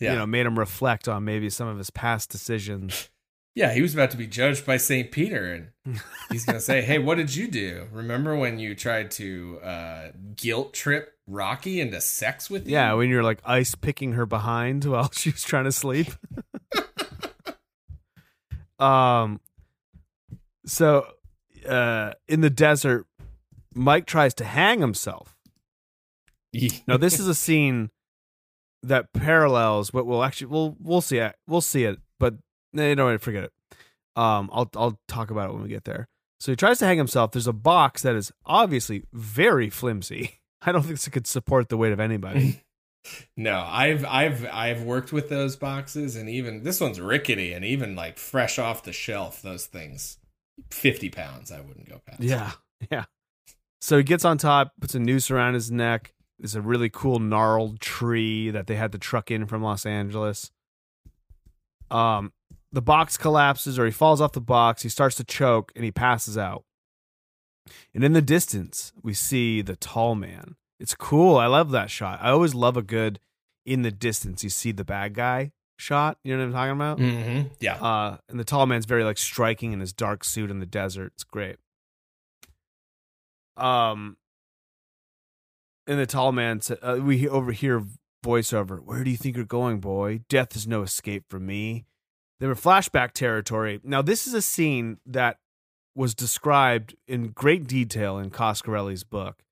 Yeah. you know, made him reflect on maybe some of his past decisions. Yeah, he was about to be judged by St. Peter, and he's going to say, Hey, what did you do? Remember when you tried to uh, guilt trip Rocky into sex with you? Yeah, when you're like ice picking her behind while she was trying to sleep. um so uh in the desert Mike tries to hang himself. Now this is a scene that parallels what we'll actually we'll we'll see it. We'll see it, but no, no, forget it. Um I'll I'll talk about it when we get there. So he tries to hang himself. There's a box that is obviously very flimsy. I don't think this could support the weight of anybody. No, I've I've I've worked with those boxes, and even this one's rickety, and even like fresh off the shelf, those things, fifty pounds, I wouldn't go past. Yeah, yeah. So he gets on top, puts a noose around his neck. There's a really cool gnarled tree that they had to truck in from Los Angeles. Um, the box collapses, or he falls off the box. He starts to choke, and he passes out. And in the distance, we see the tall man. It's cool. I love that shot. I always love a good in the distance. You see the bad guy shot. You know what I'm talking about? hmm Yeah. Uh, and the tall man's very like striking in his dark suit in the desert. It's great. Um, and the tall man said, uh, "We overhear voiceover. Where do you think you're going, boy? Death is no escape from me." They were flashback territory. Now, this is a scene that was described in great detail in Coscarelli's book.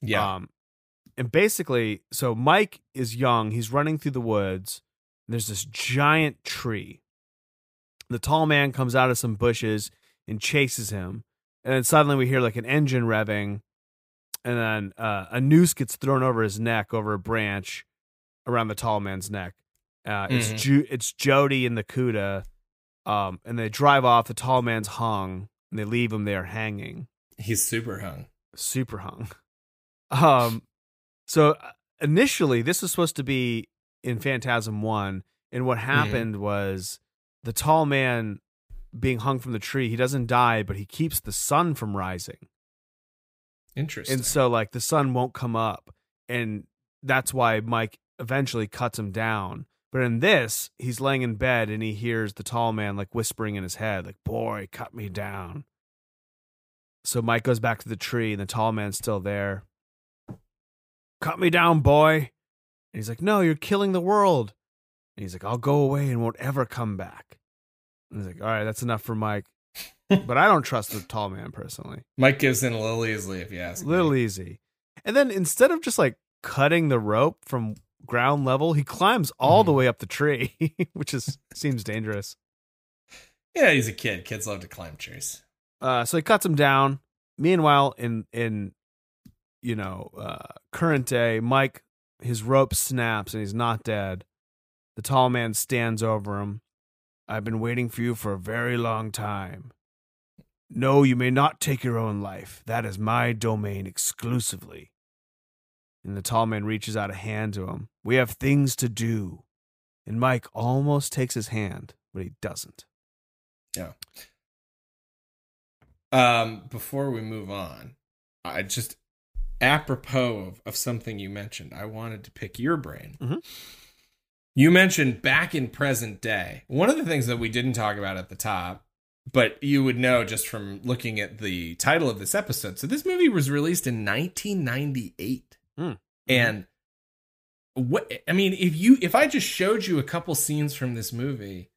Yeah. Um, and basically, so Mike is young. He's running through the woods. And there's this giant tree. The tall man comes out of some bushes and chases him. And then suddenly we hear like an engine revving. And then uh, a noose gets thrown over his neck, over a branch around the tall man's neck. Uh, it's Mhm. Ju- it's Jody and the Cuda. Um, and they drive off. The tall man's hung, and they leave him there hanging He's super hung. super hung. Um, so uh, initially, this was supposed to be in Phantasm One, and what happened was the tall man being hung from the tree. He doesn't die, but he keeps the sun from rising, Interesting. and so like the sun won't come up, and that's why Mike eventually cuts him down. But in this, he's laying in bed and he hears the tall man like whispering in his head, like, "Boy, cut me down." So Mike goes back to the tree, and the tall man's still there. Cut me down, boy. And he's like, No, you're killing the world. And he's like, I'll go away and won't ever come back. And he's like, All right, that's enough for Mike. But I don't trust the tall man personally. Mike gives in a little easily, if you ask me. Little easy. And then instead of just like cutting the rope from ground level, he climbs all the Mhm. way up the tree, which is seems dangerous. Yeah, he's a kid. Kids love to climb trees. Uh, so he cuts him down. Meanwhile, in in you know uh, current day, Mike his rope snaps and he's not dead. The tall man stands over him. I've been waiting for you for a very long time. No, you may not take your own life. That is my domain exclusively. And the tall man reaches out a hand to him. We have things to do. And Mike almost takes his hand, but he doesn't. Yeah. Um, before we move on, I just apropos of, of something you mentioned, I wanted to pick your brain. Mhm. You mentioned back in present day. One of the things that we didn't talk about at the top, but you would know just from looking at the title of this episode. So this movie was released in 1998. Mm. And what I mean, if you if I just showed you a couple scenes from this movie,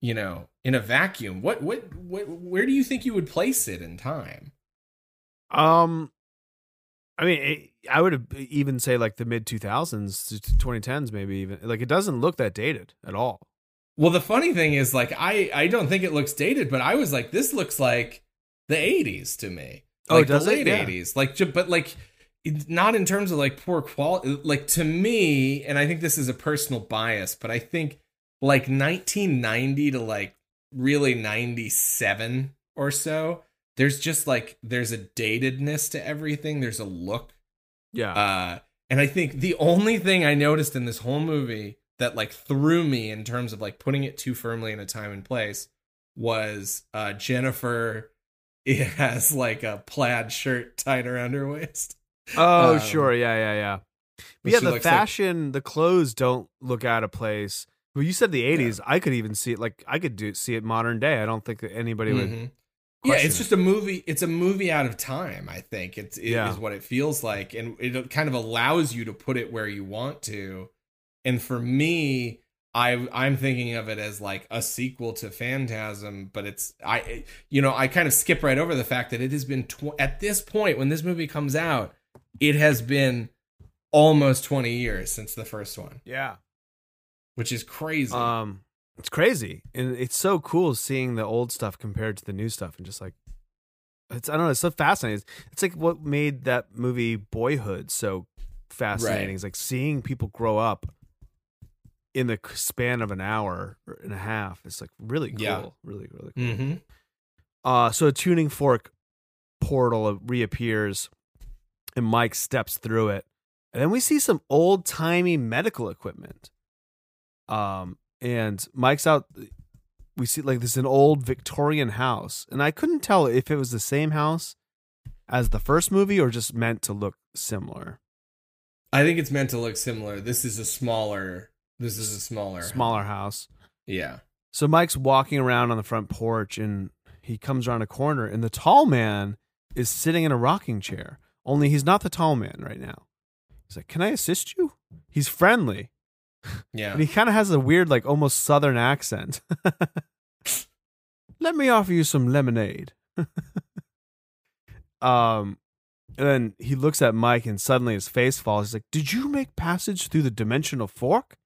you know, in a vacuum, what what what where do you think you would place it in time? Um, I mean, it, I would even say like the mid 2000s to 2010s, maybe even. Like it doesn't look that dated at all. Well, the funny thing is, like, I I don't think it looks dated, but I was like, this looks like the '80s to me. Oh, like does the it? late Yeah. '80s, like, but like, not in terms of like poor quality. Like to me, and I think this is a personal bias, but I think like 1990 to like really 97 or so. There's just like there's a datedness to everything. There's a look Yeah. uh, and I think the only thing I noticed in this whole movie that like threw me in terms of like putting it too firmly in a time and place was uh, Jennifer it has like a plaid shirt tied around her waist. oh, um, sure. Yeah, yeah, yeah. But yeah, the looks like- fashion, the clothes don't look out of place. Well, you said the '80s. I could even see it. Like I could do see it modern day. I don't think that anybody would. Yeah, it's just a movie. It's a movie out of time. I think it's it Yeah. is what it feels like, and it kind of allows you to put it where you want to. And for me, I I'm thinking of it as like a sequel to Phantasm, but it's I you know I kind of skip right over the fact that it has been tw- at this point when this movie comes out, it has been almost 20 years since the first one, Yeah. which is crazy. Um, it's crazy, and it's so cool seeing the old stuff compared to the new stuff, and just like it's I don't know, it's so fascinating. It's like what made that movie Boyhood so fascinating. Right. It's like seeing people grow up in the span of an hour and a half. It's like really cool, Yeah. really really cool. mm-hmm. Uh, so a tuning fork portal reappears, and Mike steps through it, and then we see some old timey medical equipment. Um, and Mike's out. We see like this is an old Victorian house, and I couldn't tell if it was the same house as the first movie or just meant to look similar. I think it's meant to look similar. This is a smaller. This is a smaller. Smaller house. Yeah. So Mike's walking around on the front porch and he comes around a corner and the tall man is sitting in a rocking chair. Only he's not the tall man right now. He's like, "Can I assist you?" He's friendly. Yeah. And he kind of has a weird like almost southern accent. Let me offer you some lemonade. um and then he looks at Mike and suddenly his face falls. He's like, "Did you make passage through the dimensional fork?"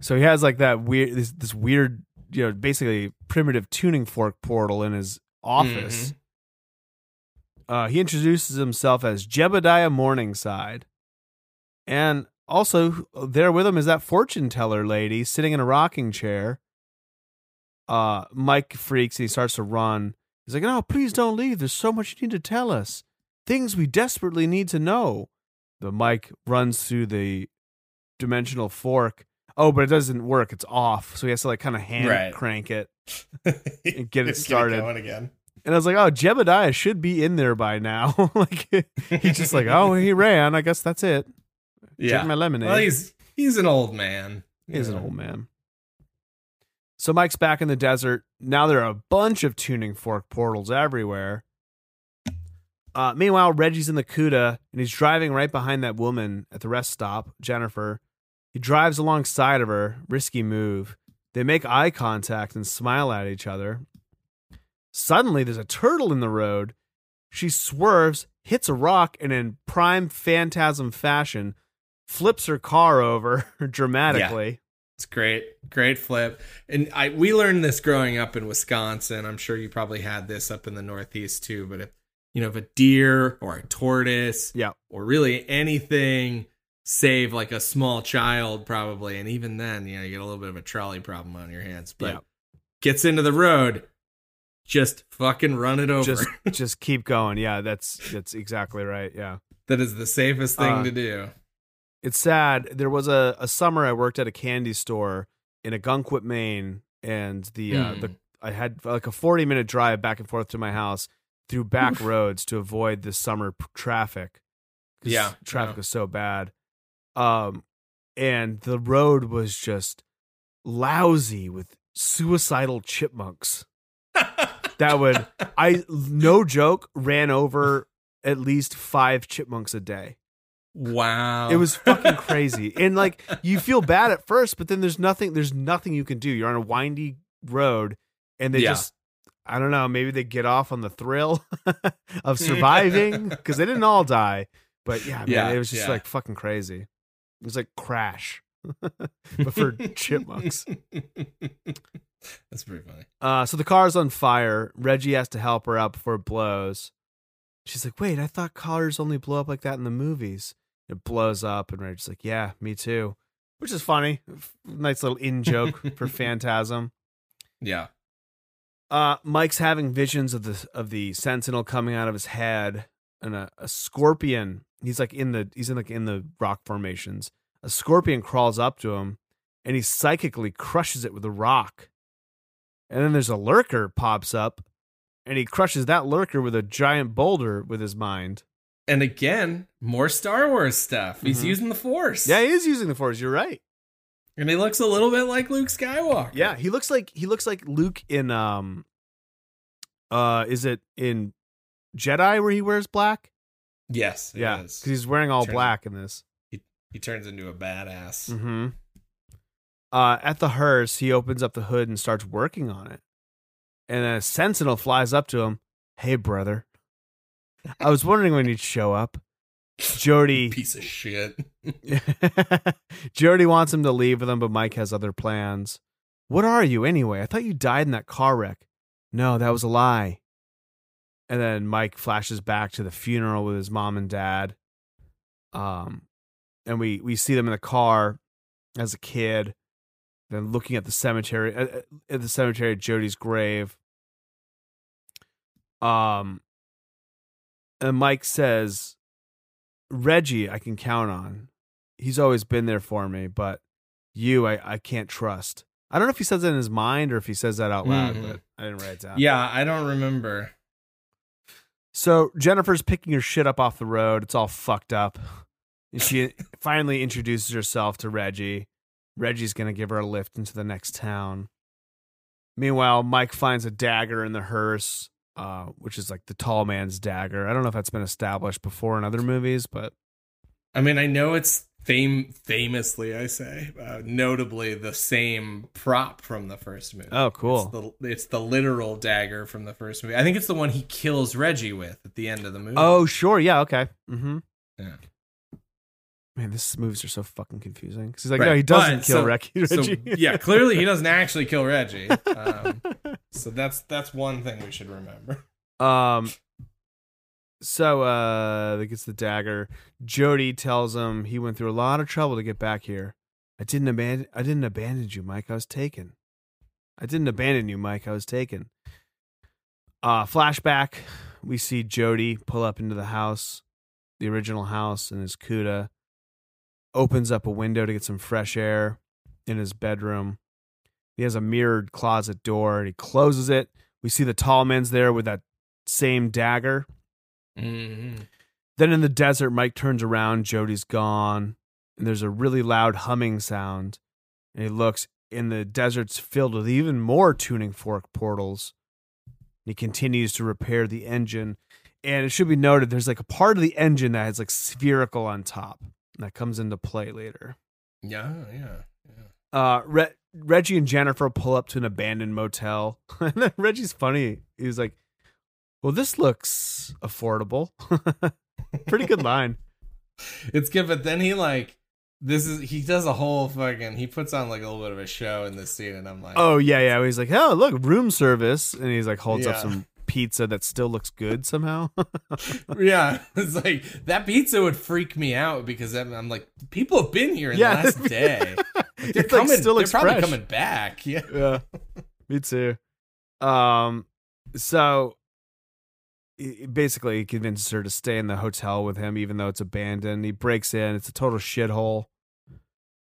So he has like that weird this this weird, you know, basically primitive tuning fork portal in his office. Uh, he introduces himself as Jebediah Morningside. And also there with him is that fortune teller lady sitting in a rocking chair. Uh, Mike freaks and he starts to run. He's like, "No, please don't leave. There's so much you need to tell us. Things we desperately need to know." The Mike runs through the dimensional fork. Oh, but it doesn't work. It's off. So he has to like kind of hand Right. crank it. Mm-hmm. get it started. going again. And I was like, "Oh, Jebediah should be in there by now." like he's just like, "Oh, he ran. I guess that's it." Yeah. Drink my lemonade. Well, he's he's an old man. He's an old man. So Mike's back in the desert. Now there are a bunch of tuning fork portals everywhere. Uh, meanwhile, Reggie's in the CUDA and he's driving right behind that woman at the rest stop, Jennifer. He drives alongside of her, risky move. They make eye contact and smile at each other. Suddenly, there's a turtle in the road. She swerves, hits a rock, and in prime phantasm fashion, flips her car over dramatically. It's great, great flip. And I we learned this growing up in Wisconsin. I'm sure you probably had this up in the Northeast too. But if you know if a deer or a tortoise, Yeah. or really anything save like a small child, probably, and even then, you know, you get a little bit of a trolley problem on your hands. But Yeah. gets into the road, just fucking run it over. just just keep going. Yeah, that's that's exactly right. Yeah. that is the safest thing Uh, to do. It's sad. There was a, a summer I worked at a candy store in Ogunquit, Maine, and the uh, Mm. the I had like a 40 minute drive back and forth to my house through back roads to avoid the summer p- traffic. Yeah, traffic yeah. was so bad. Um and the road was just lousy with suicidal chipmunks. that would I no joke ran over at least 5 chipmunks a day. Wow, It was fucking crazy. And like you feel bad at first, but then there's nothing there's nothing you can do. You're on a windy road and they Yeah. just I don't know, maybe they get off on the thrill of surviving because they didn't all die. But yeah, man, Yeah, it was just yeah. like fucking crazy. It was like crash. but for chipmunks. That's pretty funny. Uh, so the car's on fire. Reggie has to help her out before it blows. She's like, "Wait, I thought cars only blow up like that in the movies." It blows up, and Reggie's like, "Yeah, me too," which is funny. Nice little in joke for Phantasm. Yeah. Uh, Mike's having visions of the of the Sentinel coming out of his head, and a, a scorpion. He's like in the he's in like in the rock formations. A scorpion crawls up to him, and he psychically crushes it with a rock. And then there's a lurker pops up, and he crushes that lurker with a giant boulder with his mind. And again, more Star Wars stuff. He's Mhm. using the Force. Yeah, he is using the Force. You're right. and he looks a little bit like Luke Skywalker. Yeah, he looks like he looks like Luke in um uh is it in Jedi where he wears black? Yes. it yeah, because he's wearing all Turns- black in this. He he turns into a badass. Mm-hmm. Uh, at the hearse, he opens up the hood and starts working on it. And a sentinel flies up to him. Hey, brother. I was wondering when you'd show up. Jody Piece of shit. Jody wants him to leave with him, but Mike has other plans. What are you anyway? I thought you died in that car wreck. No, that was a lie. And then Mike flashes back to the funeral with his mom and dad. Um, and we we see them in the car as a kid. Then looking at the cemetery at, at the cemetery at Jody's grave. Um, and Mike says, Reggie, I can count on. He's always been there for me, but you, I, I can't trust. I don't know if he says that in his mind or if he says that out loud, Mhm. but I didn't write it down. Yeah, I don't remember. So Jennifer's picking her shit up off the road. It's all fucked up. And she finally introduces herself to Reggie. Reggie's going to give her a lift into the next town. Meanwhile, Mike finds a dagger in the hearse, uh, which is like the tall man's dagger. I don't know if that's been established before in other movies, but I mean, I know it's fame famously, I say, uh, notably the same prop from the first movie. oh, cool. It's the, it's the literal dagger from the first movie. I think it's the one he kills Reggie with at the end of the movie. Oh, sure. Yeah. Okay. Mm-hmm. Yeah. Man, these movies are so fucking confusing. Because he's like, Right. no, he doesn't But, kill so- Reggie. So, yeah, clearly he doesn't actually kill Reggie. Um, so that's that's one thing we should remember. Um. So, uh, that gets the dagger. Jody tells him he went through a lot of trouble to get back here. I didn't abandon. I didn't abandon you, Mike. I was taken. I didn't abandon you, Mike. I was taken. Uh, flashback. We see Jody pull up into the house, the original house, in his Cuda. Opens up a window to get some fresh air in his bedroom. He has a mirrored closet door and he closes it. We see the tall man's there with that same dagger. Mm-hmm. Then in the desert, Mike turns around, Jody's gone, and there's a really loud humming sound. And he looks, and the desert's filled with even more tuning fork portals. And He continues to repair the engine. And it should be noted there's like a part of the engine that has like spherical on top. That comes into play later. Yeah, yeah, yeah. Uh, Re- Reggie and Jennifer pull up to an abandoned motel. and then Reggie's funny. He's like, Well, this looks affordable. Pretty good line. It's good, but then he like this is he does a whole fucking he puts on like a little bit of a show in this scene, and I'm like, Oh yeah, yeah. He's like, oh look, room service, and he's like holds up some pizza that still looks good somehow. yeah, it's like that pizza would freak me out because I'm, I'm like, people have been here in Yeah. the last day. Like, they're It, like, still they're probably fresh. coming back. Yeah, yeah, me too. Um, so basically, he convinces her to stay in the hotel with him, even though it's abandoned. He breaks in; it's a total shithole.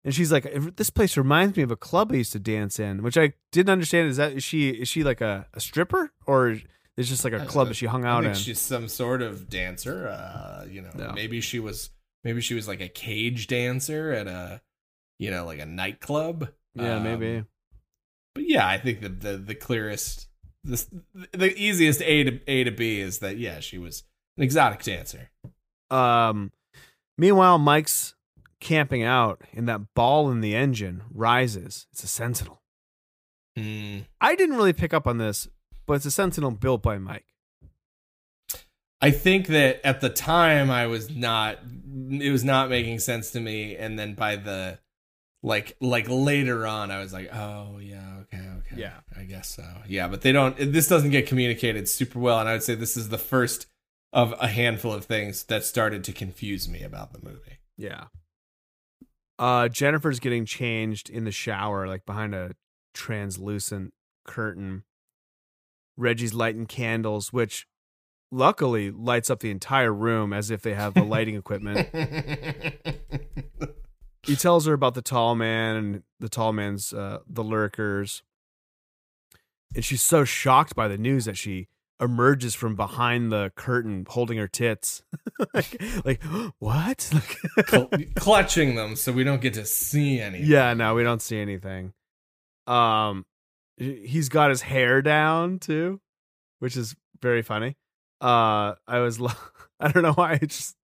And she's like, "This place reminds me of a club I used to dance in," which I didn't understand. Is that is she is she like a, a stripper or is just like a club that she hung I out think in? she's some sort of dancer. Uh, you know, Yeah. maybe she was maybe she was like a cage dancer at a you know like a nightclub. Yeah, Um, maybe. But yeah, I think the the, the clearest, the the easiest A to A to B is that yeah, she was an exotic dancer. Um, meanwhile, Mike's camping out, and that ball in the engine rises. It's a Sentinel. Mm. I didn't really pick up on this, but it's a Sentinel built by Mike. I think that at the time I was not it was not making sense to me and then by the like like later on I was like, "Oh, yeah, okay, okay. Yeah. I guess so." Yeah, but they don't this doesn't get communicated super well and I would say this is the first of a handful of things that started to confuse me about the movie. Yeah. Uh, Jennifer's getting changed in the shower, like behind a translucent curtain. Reggie's lighting candles, which luckily lights up the entire room as if they have the lighting equipment. he tells her about the tall man and the tall man's uh, the lurkers and she's so shocked by the news that she emerges from behind the curtain holding her tits. like, like what? Like, Cl- clutching them so we don't get to see anything. yeah, no, we don't see anything. Um, he's got his hair down too, which is very funny. Uh, I was I don't know why. I just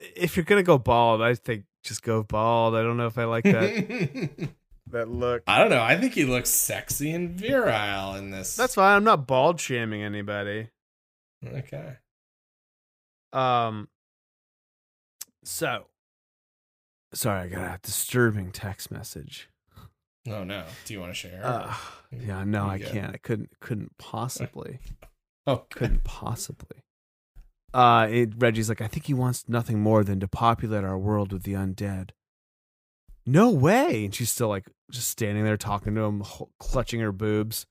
if you're gonna go bald, I think just go bald. I don't know if I like that that look. I don't know. I think he looks sexy and virile in this. That's fine. I'm not bald shaming anybody. okay. Um. So, sorry, I got a disturbing text message. Oh no. Do you want to share? Uh, yeah, no, I can't. I couldn't. Couldn't possibly. oh, couldn't possibly. Uh, it, Reggie's like, I think he wants nothing more than to populate our world with the undead. No way! And she's still like just standing there talking to him, clutching her boobs.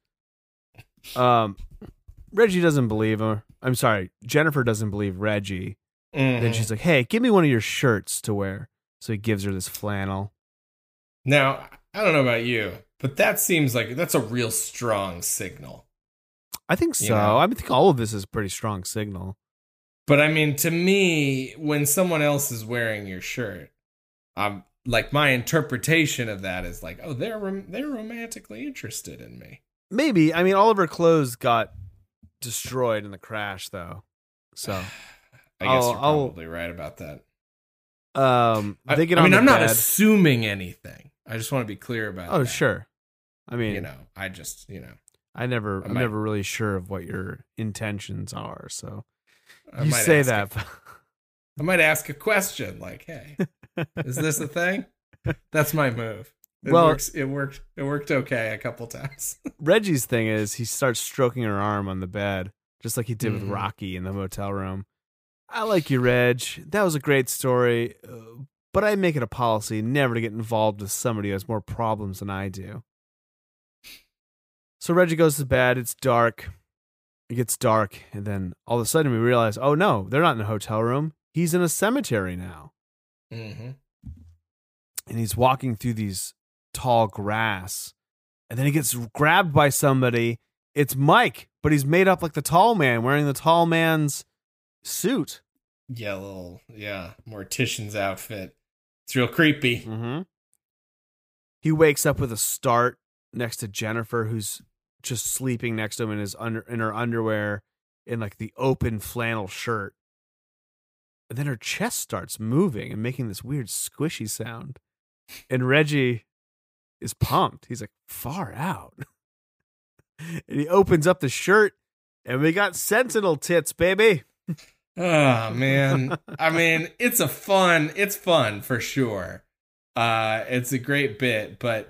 Um, Reggie doesn't believe her. I'm sorry, Jennifer doesn't believe Reggie. Mhm. Then she's like, Hey, give me one of your shirts to wear. So he gives her this flannel. Now, I don't know about you, but that seems like that's a real strong signal. I think so. You know. I think all of this is a pretty strong signal. But I mean, to me, when someone else is wearing your shirt, I'm like my interpretation of that is like, oh, they're rom- they're romantically interested in me. Maybe. I mean, all of her clothes got destroyed in the crash, though. So, I guess I'll- you're I'll- probably right about that. um, I, they get I mean, I'm not assuming anything. I just want to be clear about. oh, that. sure. I mean, you know, I just you know, I never, I I'm never really sure of what your intentions are. So I you might say that. a- I might ask a question like, "Hey, is this a thing?" That's my move. It Well- works. It worked. It worked okay a couple times. Reggie's thing is he starts stroking her arm on the bed, just like he did with Mhm. Rocky in the motel room. I like you, Reg. That was a great story, uh, but I make it a policy never to get involved with somebody who has more problems than I do. So Reggie goes to bed. It's dark. It gets dark, and then all of a sudden we realize, oh no, they're not in a hotel room. He's in a cemetery now. mm-hmm. and he's walking through these tall grass and then he gets grabbed by somebody it's mike but he's made up like the tall man wearing the tall man's suit Yeah, little yeah, mortician's outfit. It's real creepy. mm-hmm. he wakes up with a start next to jennifer who's just sleeping next to him in his under in her underwear in like the open flannel shirt. And then her chest starts moving and making this weird squishy sound. And reggie is pumped. He's like far out. And he opens up the shirt and we got sentinel tits baby Oh man. I mean, it's a fun, it's fun for sure. Uh it's a great bit, but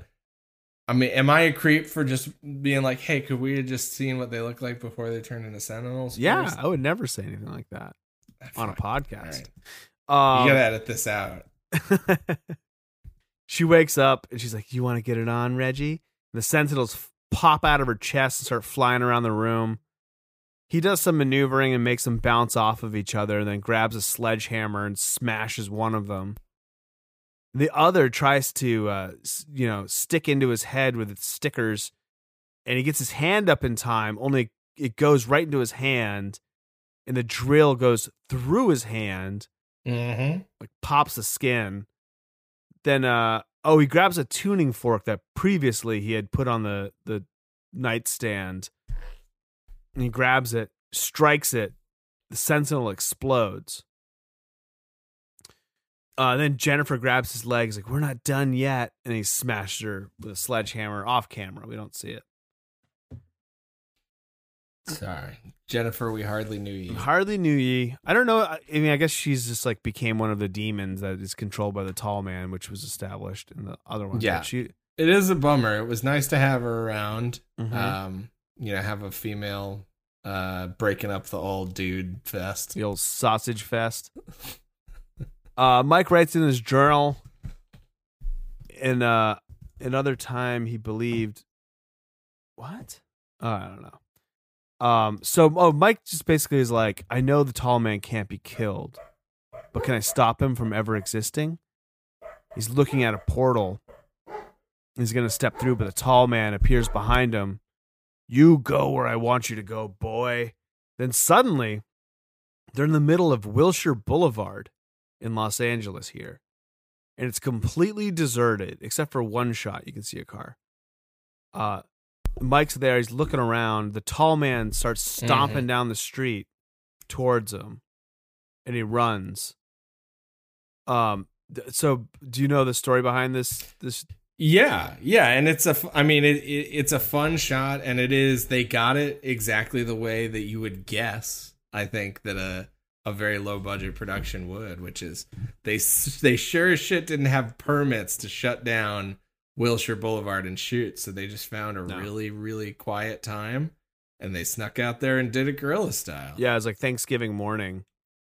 I mean, am I a creep for just being like, "Hey, could we have just seen what they look like before they turned into sentinels?" yeah first?" i would never say anything like that on a podcast right. um, You gotta edit this out. she wakes up and she's like, "You want to get it on, Reggie?" And the sentinels pop out of her chest and start flying around the room. He does some maneuvering and makes them bounce off of each other, and then grabs a sledgehammer and smashes one of them. The other tries to, uh, you know, stick into his head with its stickers, and he gets his hand up in time. Only it goes right into his hand, and the drill goes through his hand, Mm-hmm. like pops the skin. Then uh oh, he grabs a tuning fork that previously he had put on the the nightstand. And he grabs it, strikes it. The sentinel explodes. Uh, then Jennifer grabs his legs, like, we're not done yet. And he smashes her with a sledgehammer off camera. We don't see it. Sorry. Jennifer, we hardly knew you. Hardly knew ye. I don't know. I mean, I guess she's just like became one of the demons that is controlled by the tall man, which was established in the other one. But Yeah. She, It is a bummer. It was nice to have her around. Mhm. Um, you know, have a female uh breaking up the old dude fest. the old sausage fest. Uh, Mike writes in his journal. In uh, another time, he believed. What? Oh, I don't know. Um. So, oh, Mike just basically is like, I know the tall man can't be killed, but can I stop him from ever existing? He's looking at a portal. He's gonna step through, but the tall man appears behind him, You go where I want you to go, boy. Then suddenly, they're in the middle of Wilshire Boulevard in Los Angeles here. And it's completely deserted, except for one shot. You can see a car. Uh, Mike's there. He's looking around. The tall man starts stomping down the street towards him, and he runs. Um. th- So, do you know the story behind this? This Yeah, yeah, and it's a. I mean, it, it it's a fun shot, and it is. They got it exactly the way that you would guess. I think that a a very low budget production would, which is they they sure as shit didn't have permits to shut down Wilshire Boulevard and shoot, so they just found a No. really really quiet time, and they snuck out there and did it guerrilla style. yeah, it was like Thanksgiving morning,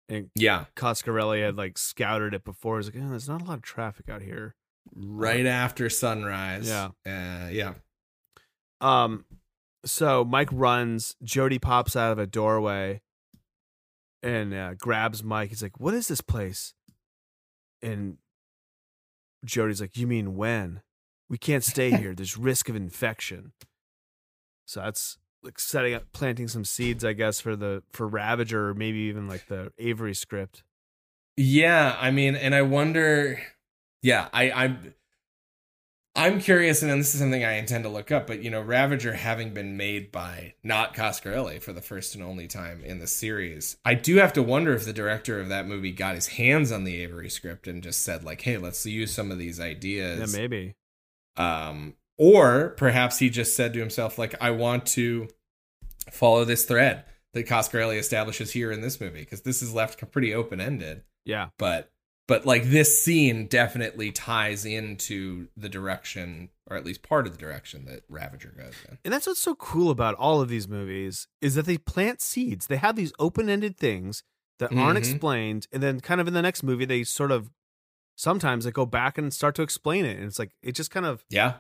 and yeah, Coscarelli had like scouted it before. He's like, oh, "There's not a lot of traffic out here." Right after sunrise. Yeah. uh, yeah. Um, so Mike runs. Jody pops out of a doorway and uh, grabs Mike. He's like, "What is this place?" And Jody's like, "You mean when? We can't stay here. There's risk of infection." So that's like setting up, planting some seeds, I guess, for the for Ravager, or maybe even like the Avary script. Yeah, I mean, and I wonder. Yeah, I, I'm. I'm curious, and this is something I intend to look up. But you know, Ravager having been made by not Coscarelli for the first and only time in the series, I do have to wonder if the director of that movie got his hands on the Avary script and just said like, "Hey, let's use some of these ideas. Yeah, ideas." maybe. um, or perhaps he just said to himself like, "I want to follow this thread that Coscarelli establishes here in this movie because this is left pretty open ended." Yeah, but but like this scene definitely ties into the direction or at least part of the direction that Ravager goes in. And that's what's so cool about all of these movies is that they plant seeds. They have these open-ended things that aren't Mhm. explained, and then kind of in the next movie they sort of sometimes they go back and start to explain it, and it's like it just kind of Yeah.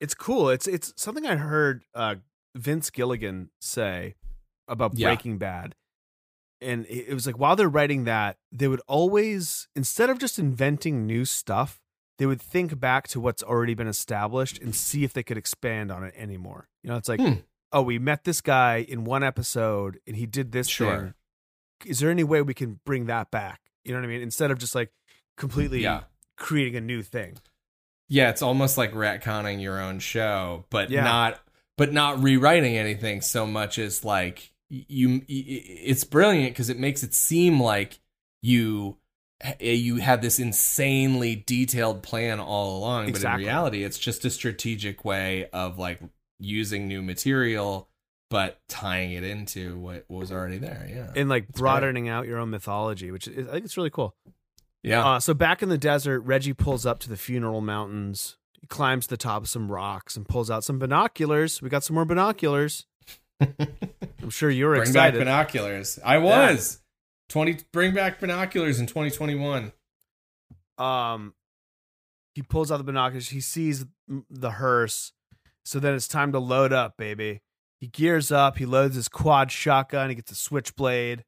it's cool. It's it's something I heard uh, Vince Gilligan say about Yeah. Breaking Bad, and it, was like while they're writing that, they would always instead of just inventing new stuff, they would think back to what's already been established and see if they could expand on it anymore. You know, it's like, Hmm. oh, we met this guy in one episode and he did this Sure. thing. Is there any way we can bring that back? You know what I mean? Instead of just like completely Yeah. creating a new thing. Yeah, it's almost like retconning your own show, but Yeah. not but not rewriting anything so much as like you it's brilliant because it makes it seem like you you had this insanely detailed plan all along Exactly. but in reality it's just a strategic way of like using new material but tying it into what was already there yeah And like It's great. broadening out your own mythology, which is, I think it's really cool. yeah Uh, so back in the desert, Reggie pulls up to the funeral mountains. He climbs to the top of some rocks and pulls out some binoculars. We got some more binoculars. I'm sure you're bring excited. Bring back binoculars i was 20 bring back binoculars in 2021 um, he pulls out the binoculars. He sees the hearse. So then it's time to load up, baby. He gears up. He loads his quad shotgun. He gets a switchblade.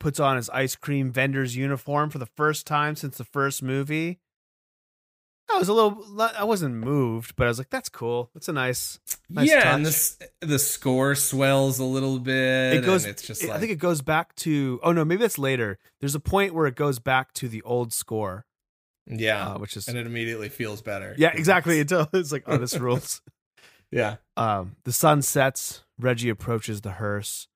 Puts on his ice cream vendor's uniform for the first time since the first movie. I was a little. I wasn't moved, but I was like, "That's cool. That's a nice." Nice yeah, and touch. this the score swells a little bit. It goes. And it's just it- like I think it goes back to. Oh no, maybe that's later. There's a point where it goes back to the old score, yeah, uh, which is and it immediately feels better. yeah, exactly. Until it's like, oh, this rules. yeah, Um, the sun sets. Reggie approaches the hearse.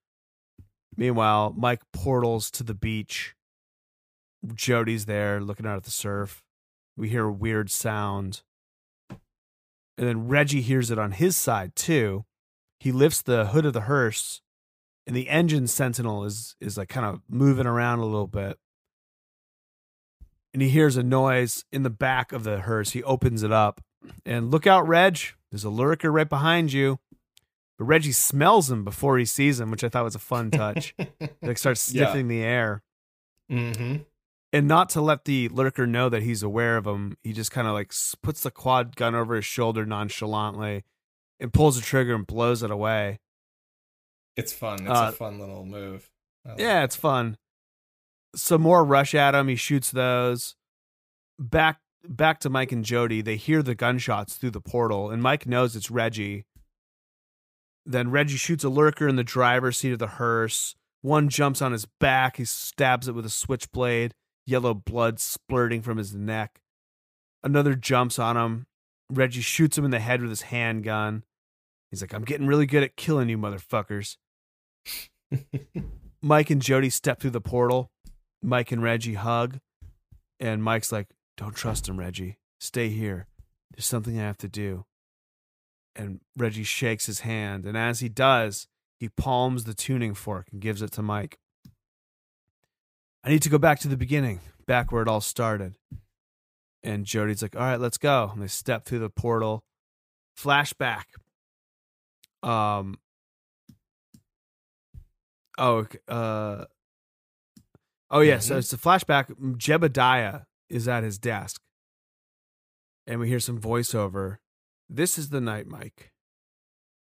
Meanwhile, Mike portals to the beach. Jody's there looking out at the surf. We hear a weird sound. And then Reggie hears it on his side too. He lifts the hood of the hearse, and the engine sentinel is is like kind of moving around a little bit. And he hears a noise in the back of the hearse. He opens it up, and look out, Reg. There's a lurker right behind you. But Reggie smells him before he sees him, which I thought was a fun touch. like starts Yeah. sniffing the air. mm-hmm. And not to let the lurker know that he's aware of him, he just kind of like puts the quad gun over his shoulder nonchalantly and pulls the trigger and blows it away. It's fun. It's Uh, a fun little move. Like Yeah, it. it's fun. Some more rush at him. He shoots those. Back back to Mike and Jody. They hear the gunshots through the portal, and Mike knows it's Reggie. then Reggie shoots a lurker in the driver's seat of the hearse. One jumps on his back. He stabs it with a switchblade, yellow blood splurting from his neck. Another jumps on him. Reggie shoots him in the head with his handgun. He's like, I'm getting really good at killing you, motherfuckers. Mike and Jody step through the portal. Mike and Reggie hug. And Mike's like, Don't trust him, Reggie. Stay here. There's something I have to do. And Reggie shakes his hand. And as he does, he palms the tuning fork and gives it to Mike. I need to go back to the beginning, back where it all started. And Jody's like, All right, let's go. And they step through the portal. Flashback. Um, Oh, uh, oh yeah. So Mhm. it's a flashback. Jebediah is at his desk, and we hear some voiceover. This is the night, Mike.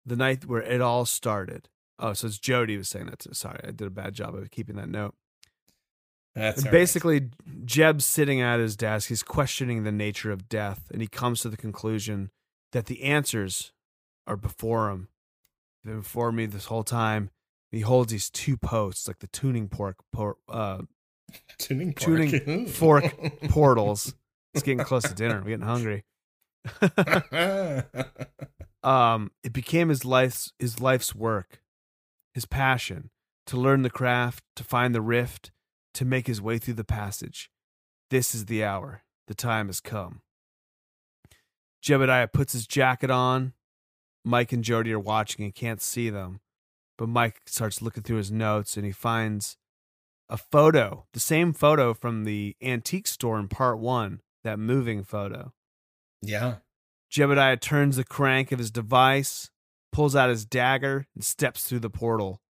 The night where it all started. Oh, so it's Jody was saying that. Too. Sorry, I did a bad job of keeping that note. That's all right. basically, Jeb's sitting at his desk. He's questioning the nature of death, and he comes to the conclusion that the answers are before him. They've been before me this whole time. He holds these two posts, like the tuning pork, por- uh, tuning pork. tuning fork portals. It's getting close to dinner. I'm getting hungry. um, it became his life's his life's work, his passion to learn the craft, to find the rift, to make his way through the passage. This is the hour. The time has come. Jebediah puts his jacket on. Mike and Jody are watching and can't see them. But Mike starts looking through his notes and he finds a photo, the same photo from the antique store in part one, that moving photo. yeah. Jebediah turns the crank of his device, pulls out his dagger, and steps through the portal.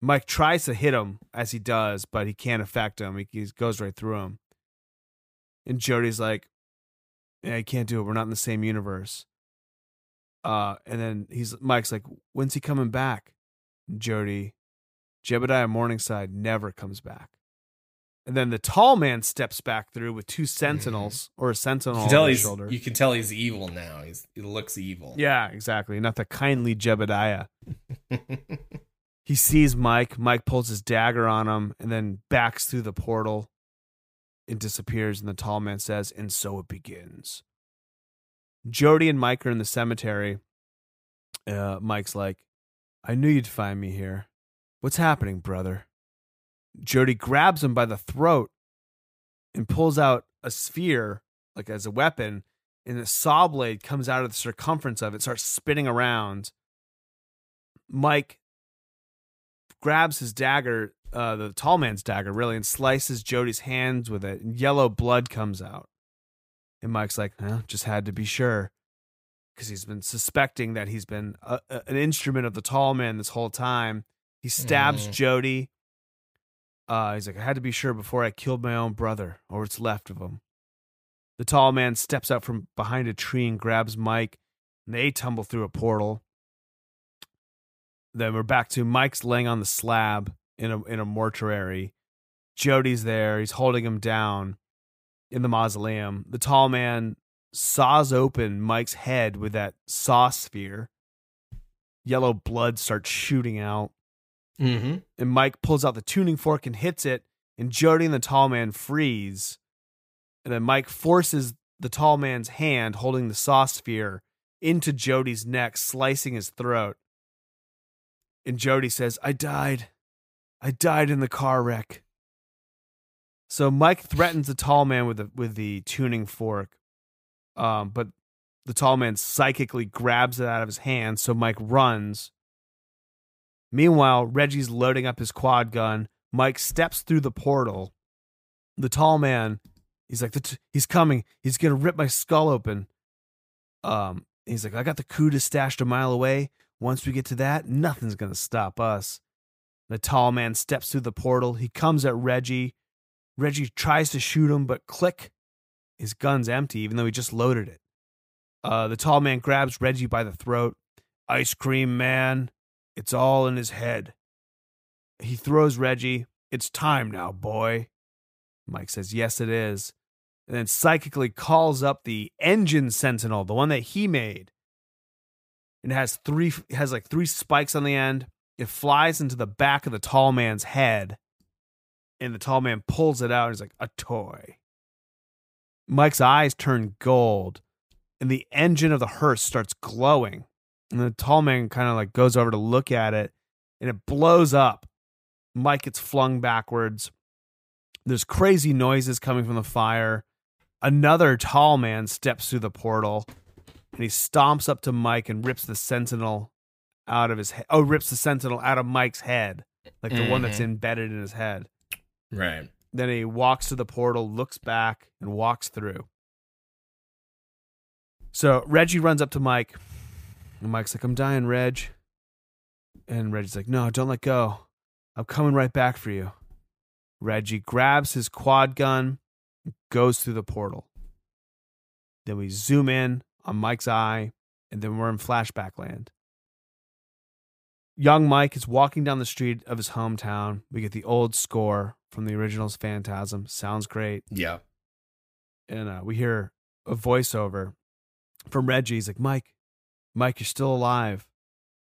Mike tries to hit him as he does, but he can't affect him. He, he goes right through him. And Jody's like, "Yeah, I can't do it. We're not in the same universe." Uh, and then he's Mike's like, "When's he coming back?" Jody, Jebediah Morningside never comes back. And then the tall man steps back through with two sentinels or a You sentinel can tell on his he's shoulder. you can tell he's evil now. He's he looks evil. Yeah, exactly. Not the kindly Jebediah. He sees Mike. Mike pulls his dagger on him and then backs through the portal. It disappears, and the tall man says, And so it begins. Jody and Mike are in the cemetery. Uh, Mike's like, I knew you'd find me here. What's happening, brother? Jody grabs him by the throat and pulls out a sphere, like as a weapon, and the saw blade comes out of the circumference of it, starts spinning around. Mike grabs his dagger, uh, the tall man's dagger, really, and slices Jody's hands with it, and yellow blood comes out. And Mike's like, huh, just had to be sure. Because he's been suspecting that he's been a, a- an instrument of the tall man this whole time. He stabs Mhm. Jody. Uh, he's like, I had to be sure before I killed my own brother, or what's left of him. The tall man steps out from behind a tree and grabs Mike, and they tumble through a portal. Then we're back to Mike's laying on the slab in a in a mortuary. Jody's there. He's holding him down in the mausoleum. The tall man saws open Mike's head with that saw sphere. Yellow blood starts shooting out Mm-hmm. and Mike pulls out the tuning fork and hits it, and Jody and the tall man freeze. And then Mike forces the tall man's hand holding the saw sphere into Jody's neck, slicing his throat. And Jody says, I died. I died in the car wreck. So Mike threatens the tall man with the with the tuning fork. Um, but the tall man psychically grabs it out of his hand, so Mike runs. Meanwhile, Reggie's loading up his quad gun. Mike steps through the portal. The tall man, he's like, "The t- he's coming. He's gonna rip my skull open. Um, he's like, I got the Cuda stashed a mile away. Once we get to that, nothing's gonna stop us. The tall man steps through the portal. He comes at Reggie. Reggie tries to shoot him, but click, his gun's empty, even though he just loaded it. Uh, the tall man grabs Reggie by the throat. Ice cream man. It's all in his head. He throws Reggie. It's time now, boy. Mike says, Yes, it is. And then psychically calls up the engine sentinel, the one that he made. It has three it has like three spikes on the end. It flies into the back of the tall man's head, and the tall man pulls it out. And he's like a toy. Mike's eyes turn gold, and the engine of the hearse starts glowing. And the tall man kind of like goes over to look at it, and it blows up. Mike gets flung backwards. There's crazy noises coming from the fire. Another tall man steps through the portal and he stomps up to Mike and rips the sentinel out of his head. Oh, rips the sentinel out of Mike's head, like the one that's Mhm. embedded in his head. Right. Then he walks to the portal, looks back, and walks through. So Reggie runs up to Mike, and Mike's like, I'm dying, Reg. And Reggie's like, No, don't let go. I'm coming right back for you. Reggie grabs his quad gun, and goes through the portal. Then we zoom in on Mike's eye, and then we're in flashback land. Young Mike is walking down the street of his hometown. We get the old score from the original's Phantasm. Sounds great. Yeah. And uh, we hear a voiceover from Reggie. He's like, Mike, Mike, you're still alive.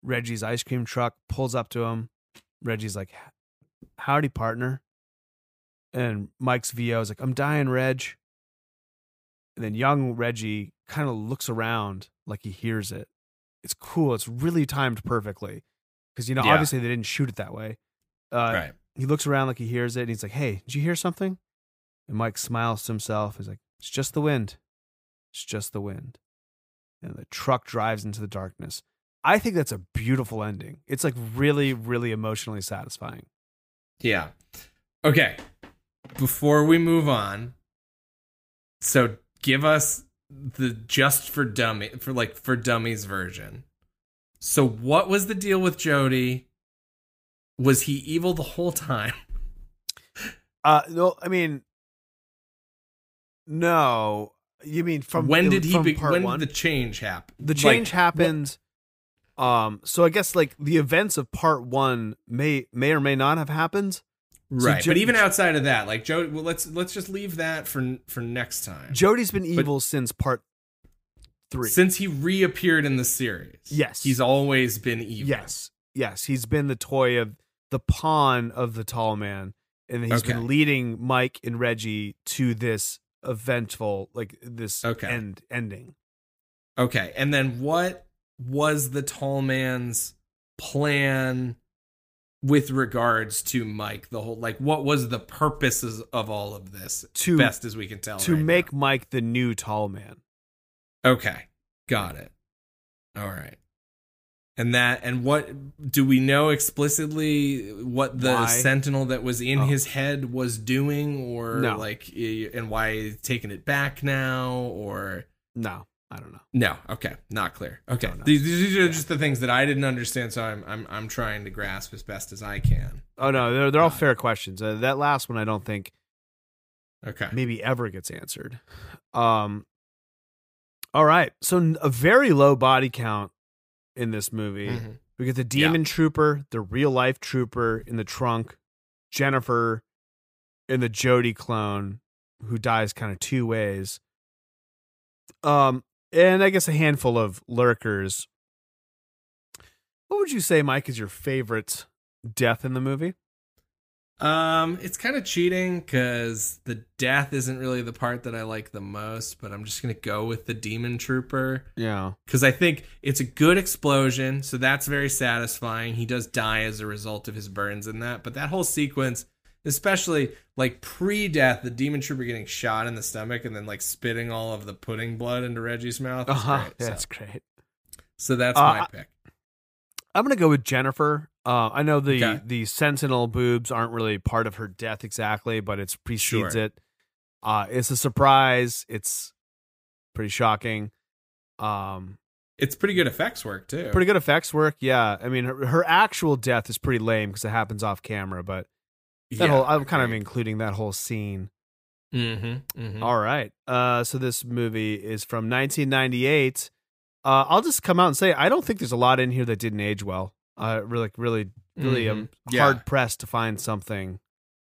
Reggie's ice cream truck pulls up to him. Reggie's like, Howdy, partner. And Mike's VO is like, I'm dying, Reg. And then young Reggie kind of looks around like he hears it. It's cool. It's really timed perfectly. Because, you know, Yeah. obviously they didn't shoot it that way. Uh, right. he looks around like he hears it and he's like, Hey, did you hear something? And Mike smiles to himself. He's like, It's just the wind. It's just the wind. And the truck drives into the darkness. I think that's a beautiful ending. It's like really, really emotionally satisfying. Yeah. Okay. Before we move on, so give us the just for dummy for like for dummies version. So what was the deal with Jody? Was he evil the whole time? Uh no, I mean no. You mean from when did he be, when one? did the change happen? the Like, change happened um so I guess like the events of part 1 may may or may not have happened. Right. Jo- but even outside of that, like Jody well, let's let's just leave that for for next time. Jody's been evil since part 3. Since he reappeared in the series. Yes. He's always been evil. Yes. Yes, he's been the toy of the pawn of the tall man and he's Okay. been leading Mike and Reggie to this eventful like this Okay. end ending. Okay, and then what was the tall man's plan with regards to Mike? The whole like, what was the purposes of all of this? To- best as we can tell, to right make Mike the new tall man. Okay, got it. All right, and that and what do we know explicitly what the Why? sentinel that was in Oh. his head was doing, or No. like, and why he's taking it back now, or No, I don't know. No, okay, not clear. Okay, these, these are just the things that I didn't understand, so I'm I'm I'm trying to grasp as best as I can. Oh no, they're they're all it. fair questions. Uh, that last one I don't think Okay, maybe ever gets answered. Um All right. So a very low body count in this movie. Mhm. We get the demon trooper, the real life trooper in the trunk, Jennifer and the Jody clone who dies kind of two ways. Um and I guess a handful of lurkers. What would you say Mike is your favorite death in the movie? Um, it's kind of cheating because the death isn't really the part that I like the most, but I'm just gonna go with the demon trooper Yeah. because I think it's a good explosion, so that's very satisfying. He does die as a result of his burns in that, but that whole sequence, especially like pre-death, the demon trooper getting shot in the stomach and then like spitting all of the pudding blood into Reggie's mouth. Uh-huh. great. So- That's great. So that's Uh, my pick. I'm gonna go with Jennifer. Uh, I know the Okay. the sentinel boobs aren't really part of her death exactly, but it's precedes Sure. it. Uh, it's a surprise. It's pretty shocking. Um, It's pretty good effects work too. pretty good effects work. Yeah, I mean her, her actual death is pretty lame because it happens off camera, but that whole I'm kind of including that whole scene. Mm-hmm, mm-hmm. All right. Uh, so this movie is from 1998. Uh, I'll just come out and say I don't think there's a lot in here that didn't age well. Uh, really, really, really, um, Mhm. Yeah. hard pressed to find something.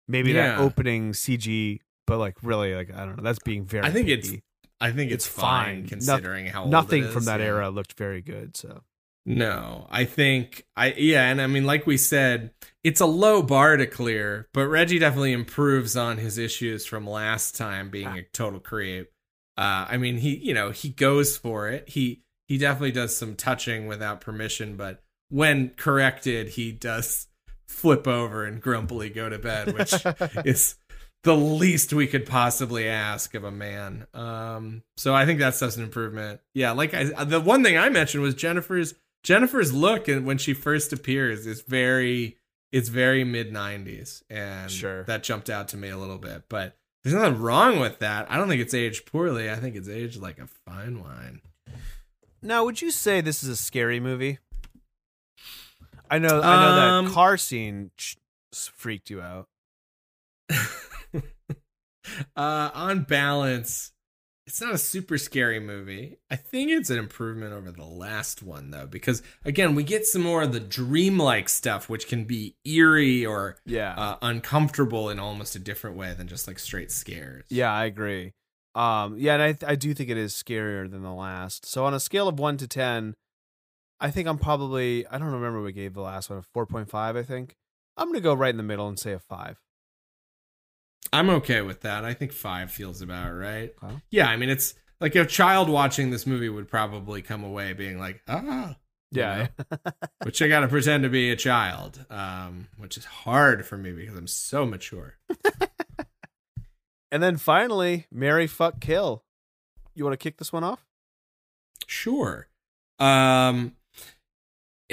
Maybe that opening CG, but like really, like I don't know. That's being very. I think it's- I think it's, It's fine, fine. considering how old Nothing from that yeah. era looked very good. So No, I think I yeah, and I mean, like we said, it's a low bar to clear, but Reggie definitely improves on his issues from last time being a total creep. Uh, I mean, he you know he goes for it. He he definitely does some touching without permission, but when corrected, he does flip over and grumpily go to bed, which is the least we could possibly ask of a man. Um, so I think that's just an improvement. Yeah, like I, the one thing I mentioned was Jennifer's Jennifer's look, and when she first appears, is very it's very mid '90s, and Sure. that jumped out to me a little bit. But there's nothing wrong with that. I don't think it's aged poorly. I think it's aged like a fine wine. now, would you say this is a scary movie? I know, I know Um, that car scene freaked you out. uh, on balance, it's not a super scary movie. I think it's an improvement over the last one though, because again, we get some more of the dreamlike stuff, which can be eerie or Yeah, uh, uncomfortable in almost a different way than just like straight scares. yeah, I agree. Um, yeah, and I I do think it is scarier than the last. So on a scale of one to ten, I think I'm probably I don't remember what we gave the last one a four point five. I think I'm gonna go right in the middle and say a five. I'm okay with that. I think five feels about right. Okay. Yeah, I mean, it's like a child watching this movie would probably come away being like, ah. you Yeah, which I got to pretend to be a child, um, which is hard for me because I'm so mature. and then finally, Mary fuck kill. You want to kick this one off? Sure. Um,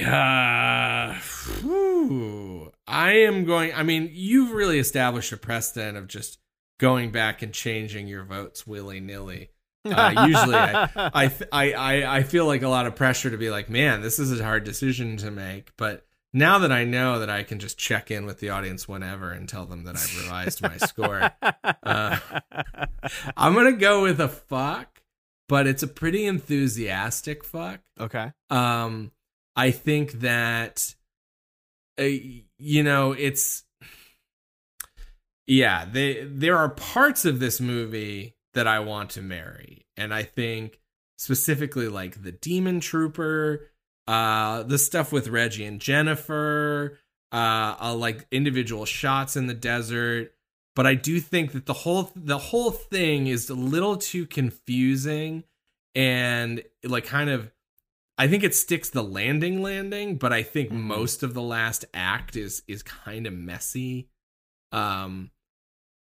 uh, whew. I am going. I mean, you've really established a precedent of just going back and changing your votes willy nilly. Uh, usually, I, I, th- I, I, I feel like a lot of pressure to be like, man, this is a hard decision to make. But now that I know that I can just check in with the audience whenever and tell them that I've revised my score, uh, I'm gonna go with a fuck. But it's a pretty enthusiastic fuck. okay. Um, I think that, uh, you know, it's yeah. They there are parts of this movie that I want to marry, and I think specifically like the Demon Trooper, uh, the stuff with Reggie and Jennifer, uh, uh like individual shots in the desert. But I do think that the whole the whole thing is a little too confusing and like kind of I think it sticks the landing landing, but I think Mhm. most of the last act is is kind of messy. Um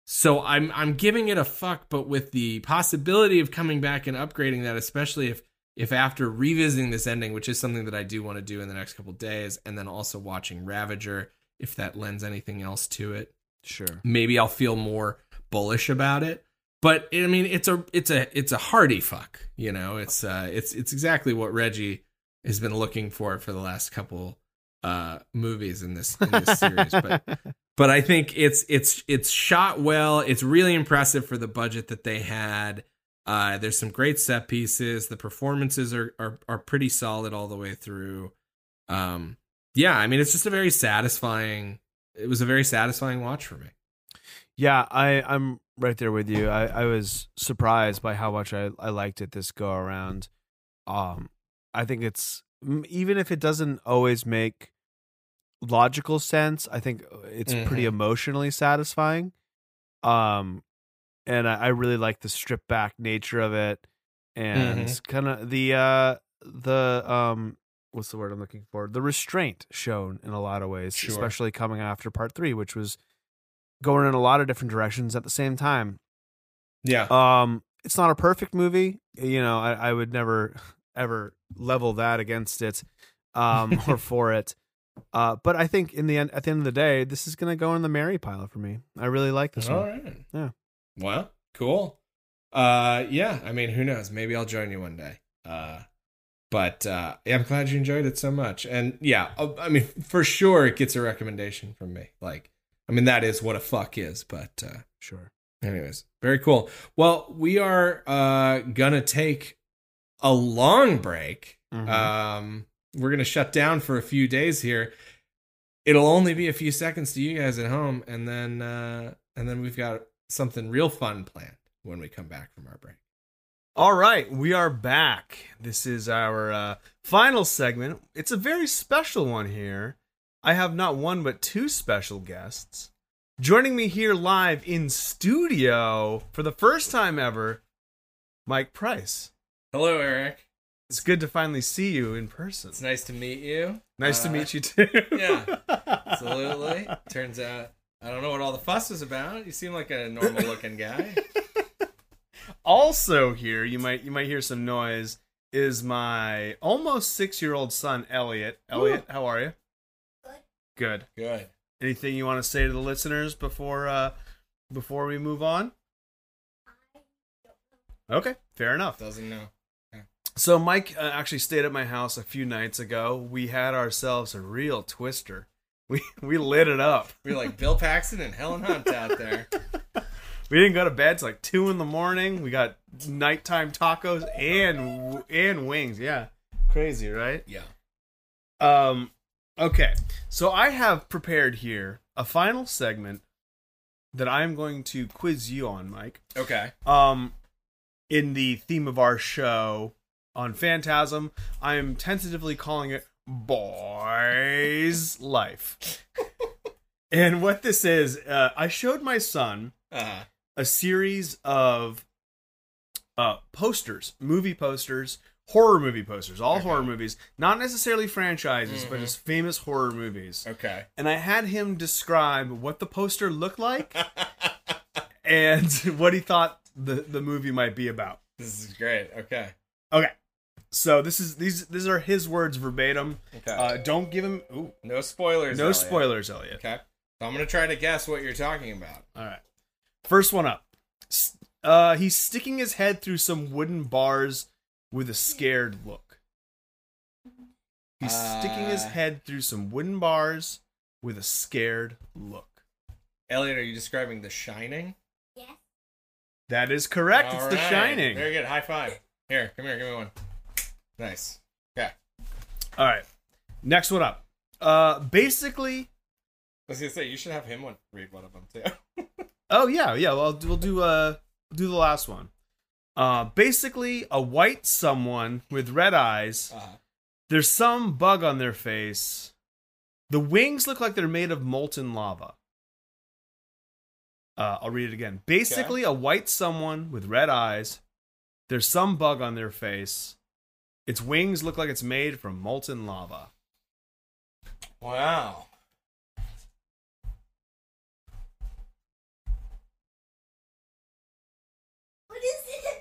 so I'm I'm giving it a fuck, but with the possibility of coming back and upgrading that, especially if if after revisiting this ending, which is something that I do want to do in the next couple days, and then also watching Ravager, if that lends anything else to it, Sure. maybe I'll feel more bullish about it. But I mean, it's a it's a it's a hearty fuck. You know, it's uh it's it's exactly what Reggie has been looking for for the last couple uh movies in this in this series. But but I think it's it's it's shot well. It's really impressive for the budget that they had. Uh, there's some great set pieces. The performances are, are are pretty solid all the way through. Um, yeah, I mean, it's just a very satisfying. It was a very satisfying watch for me. Yeah, I, I'm right there with you. I, I was surprised by how much I, I liked it this go around. Um, I think it's even if it doesn't always make logical sense, I think it's pretty Mhm. emotionally satisfying. Um, and I, I really like the stripped back nature of it, and Mhm. kind of the uh the um what's the word I'm looking for? The restraint shown in a lot of ways, Sure. especially coming after part three, which was going in a lot of different directions at the same time. Yeah. Um, it's not a perfect movie. You know, I, I would never ever level that against it, um, or for it. Uh, but I think in the end, at the end of the day, this is gonna go in the Mary pile for me. I really like this All one. right. Yeah. Well, cool. Uh, yeah. I mean, who knows? Maybe I'll join you one day. Uh, but uh, yeah, I'm glad you enjoyed it so much. And yeah, uh, I mean, for sure, it gets a recommendation from me. Like, I mean, that is what a fuck is. But uh, Sure. anyways, very cool. Well, we are uh gonna take a long break. Mhm. Um, we're gonna shut down for a few days here. It'll only be a few seconds to you guys at home, and then uh, and then we've got something real fun planned when we come back from our break. All right, we are back. This is our uh, final segment. It's a very special one here. I have not one but two special guests. Joining me here live in studio for the first time ever, Mike Price. Hello, Eric. It's good to finally see you in person. It's nice to meet you. Nice to Uh, meet you too. yeah. Absolutely. Turns out I don't know what all the fuss is about. You seem like a normal looking guy. also here, you might you might hear some noise. Is my almost six year old son Elliot? Elliot, how are you? Good. Good. Anything you want to say to the listeners before uh before we move on? Okay, fair enough. Doesn't know. So Mike uh, actually stayed at my house a few nights ago. We had ourselves a real twister. We we lit it up. We're like Bill Paxton and Helen Hunt out there. We didn't go to bed till like two in the morning. We got nighttime tacos and and wings. Yeah, crazy, right? Yeah. Um, okay. So I have prepared here a final segment that I'm going to quiz you on, Mike. Okay. Um, in the theme of our show on Phantasm, I am tentatively calling it Boys Life. and what this is, uh, I showed my son Uh, a series of uh, posters, movie posters, horror movie posters, all horror movies, not necessarily franchises, but just famous horror movies. okay. And I had him describe what the poster looked like and what he thought the, the movie might be about. This is great. Okay. Okay. So this is these these are his words verbatim. Okay. Uh, don't give him ooh, no spoilers. no Elliot. spoilers, Elliot. Okay. So I'm gonna try to guess what you're talking about. All right. First one up. Uh, he's sticking his head through some wooden bars with a scared look. He's sticking his Uh. head through some wooden bars with a scared look. Elliot, are you describing The Shining? Yes. That is correct. it's All The. Shining. Very good. High five. Here, come here. Give me one. Nice. Okay. All right. Next one up. Uh, basically. I was gonna say you should have him one, read one of them too. Oh yeah, yeah. Well, we'll do uh do the last one. Uh, basically, a white someone with red eyes. Uh, There's some bug on their face. The wings look like they're made of molten lava. Uh, I'll read it again. Basically, a white someone with red eyes. There's some bug on their face. Its wings look like it's made from molten lava. wow.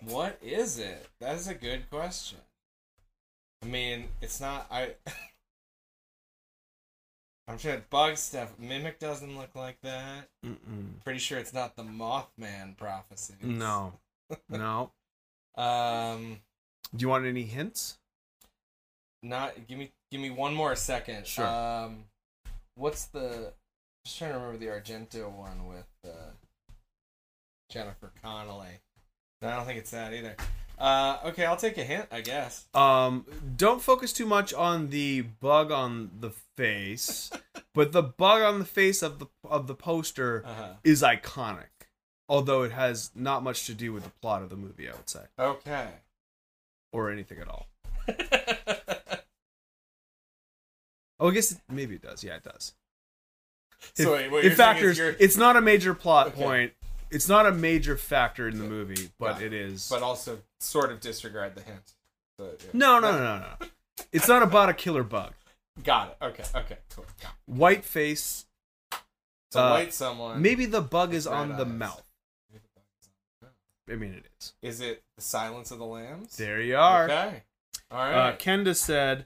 What is it? That is a good question. I mean, it's not. I. I'm sure bug stuff. Mimic doesn't look like that. Mm-mm. Pretty sure it's not the Mothman prophecy. No, no. Um. Do you want any hints? Not. Give me. Give me one more second. Sure. Um. What's the? Just trying to remember the Argento one with uh, Jennifer Connelly. I don't think it's that either. Uh, okay, I'll take a hint, I guess. Um, don't focus too much on the bug on the face, but the bug on the face of the of the poster Uh-huh. is iconic. Although it has not much to do with the plot of the movie, I would say, Okay. or anything at all. Oh, I guess it, maybe it does. Yeah, it does. so It- wait, what it you're saying factors. is you're, It's not a major plot Okay. point. It's not a major factor in the movie, but Got it is. but also sort of disregard the hint. So, yeah. no, no, no, no, no. It's not about a killer bug. Got it. Okay. Okay. Cool. White face. So Uh, white someone. Maybe the bug is on the mouth. I mean, it is. Is it the Silence of the Lambs? There you are. Okay. All Uh. Kenda said,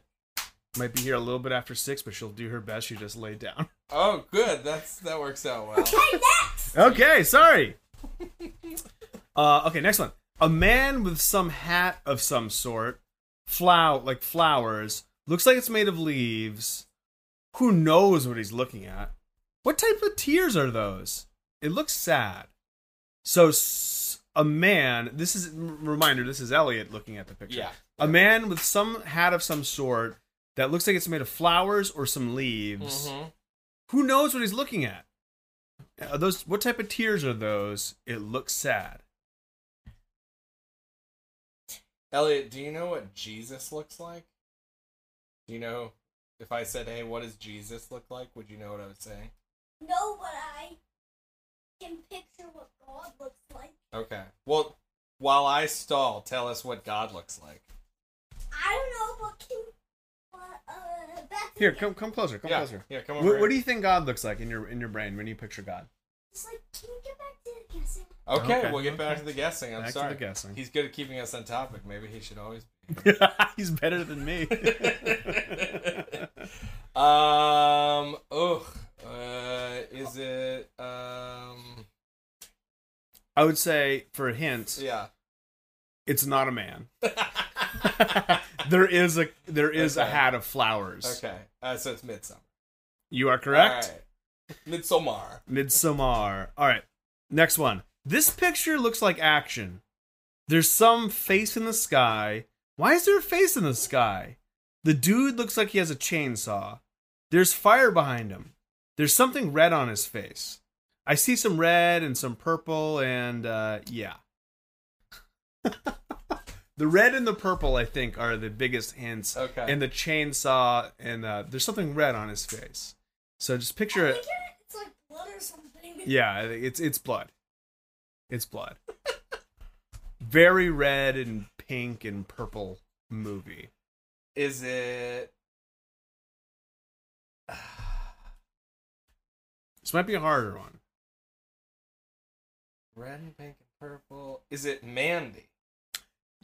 might be here a little bit after six, but she'll do her best. She just laid down. oh, good. That's that works out well. Okay, next. okay, sorry. uh, okay, next one. A man with some hat of some sort, flower like flowers, looks like it's made of leaves. Who knows what he's looking at? What type of tears are those? It looks sad. So, s- a man. This is reminder. This is Elliot looking at the picture. Yeah. A man with some hat of some sort that looks like it's made of flowers or some leaves. Mhm. Who knows what he's looking at? Are those what type of tears are those? It looks sad. Elliot, do you know what Jesus looks like? Do you know if I said, "Hey, what does Jesus look like?" Would you know what I was saying? No, but I can picture what God looks like. Okay. Well, while I stall, tell us what God looks like. I don't know, but can. But, uh, back to Here, come come closer. Come yeah, closer. yeah. Come over. What, what do you think God looks like in your in your brain when you picture God? It's like, can you get back to the guessing? Okay, Okay, we'll get back okay. to the guessing. I'm Back to sorry. the guessing. He's good at keeping us on topic. Maybe he should always be. He's better than me. um. Ugh. Uh. Is it? Um. I would say for a hint, Yeah. it's not a man. there is a there is a hat of flowers. Okay. Uh, so it's Midsommar. You are correct. Right. Midsommar. Midsommar. All right. Next one. This picture looks like action. There's some face in the sky. Why is there a face in the sky? The dude looks like he has a chainsaw. There's fire behind him. There's something red on his face. I see some red and some purple, and uh, yeah. the red and the purple, I think, are the biggest hints. Okay. And the chainsaw, and uh, there's something red on his face. So just picture I it. think it's like blood or something. Yeah, it's it's blood. It's blood. Very red and pink and purple movie. Is it? This might be a harder one. Red and pink and purple. Is it Mandy?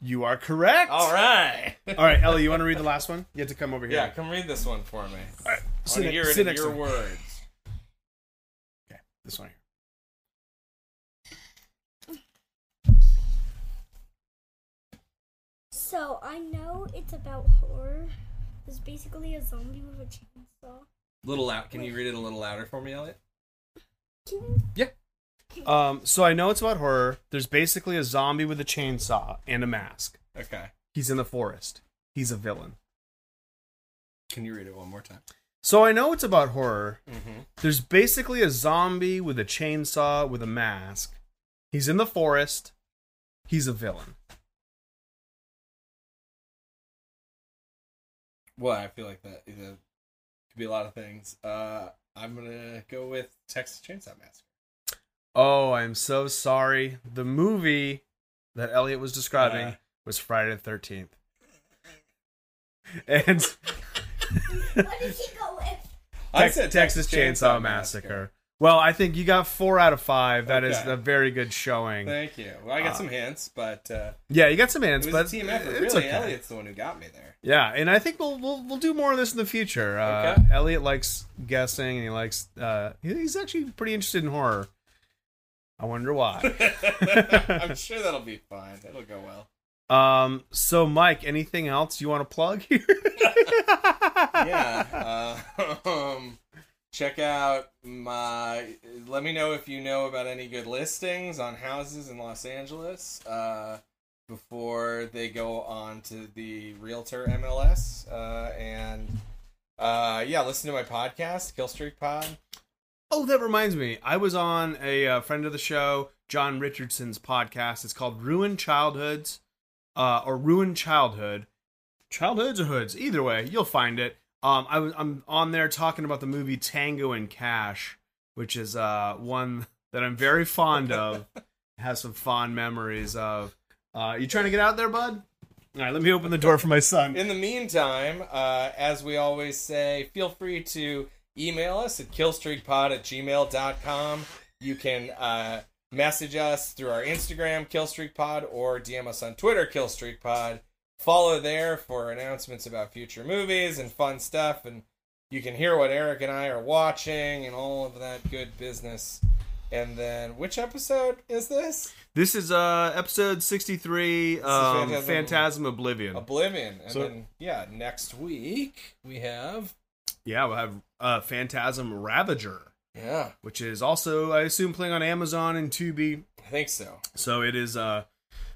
You are correct. All right. All right, Ellie, you want to read the last one? You have to come over here. Yeah, come read this one for me. All right. I Sit, want to ne- hear it in next your to me. words. Okay, this one here. So I know it's about horror. It's basically a zombie with a chainsaw. Little loud. Can you read it a little louder for me, Elliot? Can you? Um, so I know it's about horror. There's basically a zombie with a chainsaw and a mask. Okay. He's in the forest. He's a villain. Can you read it one more time? So I know it's about horror. Mm-hmm. There's basically a zombie with a chainsaw with a mask. He's in the forest. He's a villain. Well, I feel like that could be a lot of things. Uh, I'm gonna go with Texas Chainsaw Massacre. Oh, I'm so sorry. The movie that Elliot was describing Uh. was Friday the 13th. And What did he go with? I said Texas Chainsaw Massacre. Well, I think you got four out of five. That is Okay. a very good showing. Thank you. Well, I got Uh, some hints, but uh, Yeah, you got some it hints, was but a team effort. it's Really, okay. Elliot's the one who got me there. Yeah, and I think we'll we'll we'll do more of this in the future. Uh, Okay. Elliot likes guessing, and he likes uh, he's actually pretty interested in horror. I wonder why. I'm sure that'll be fine. That'll go well. um. So, Mike, anything else you want to plug here? yeah. Uh, um, check out my. Let me know if you know about any good listings on houses in Los Angeles uh, before they go on to the Realtor MLS. Uh, and uh, yeah, listen to my podcast, Kill Streak Pod. Oh, that reminds me. I was on a uh, friend of the show, John Richardson's podcast. It's called Ruined Childhoods, uh, or Ruined Childhood, Childhoods or Hoods. Either way, you'll find it. Um, I was I'm on there talking about the movie Tango and Cash, which is uh one that I'm very fond of. Has some fond memories of. Uh, you trying to get out there, bud? All right, let me open the door for my son. In the meantime, uh, as we always say, feel free to email us at killstreakpod at gmail.com. You can uh, message us through our Instagram, killstreakpod, or DM us on Twitter, killstreakpod. Follow there for announcements about future movies and fun stuff. And you can hear what Eric and I are watching and all of that good business. And then, which episode is this? This is uh episode 63, um, Phantasm- Phantasm Oblivion. Oblivion. And So- then, yeah, next week we have. Yeah, we'll have uh, Phantasm Ravager, Yeah, which is also, I assume, playing on Amazon and Tubi. I think so. So it is uh,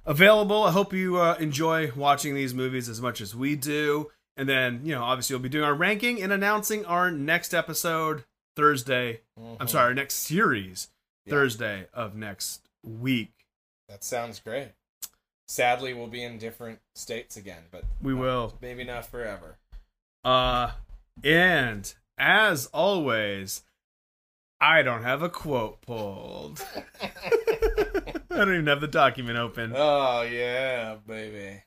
available. I hope you uh, enjoy watching these movies as much as we do. And then, you know, obviously, we'll be doing our ranking and announcing our next episode Thursday. I'm sorry, our next series Yeah. Thursday of next week. That sounds great. sadly, we'll be in different states again, but We will. maybe not forever. Uh, and as always, I don't have a quote pulled. I don't even have the document open. Oh yeah, baby.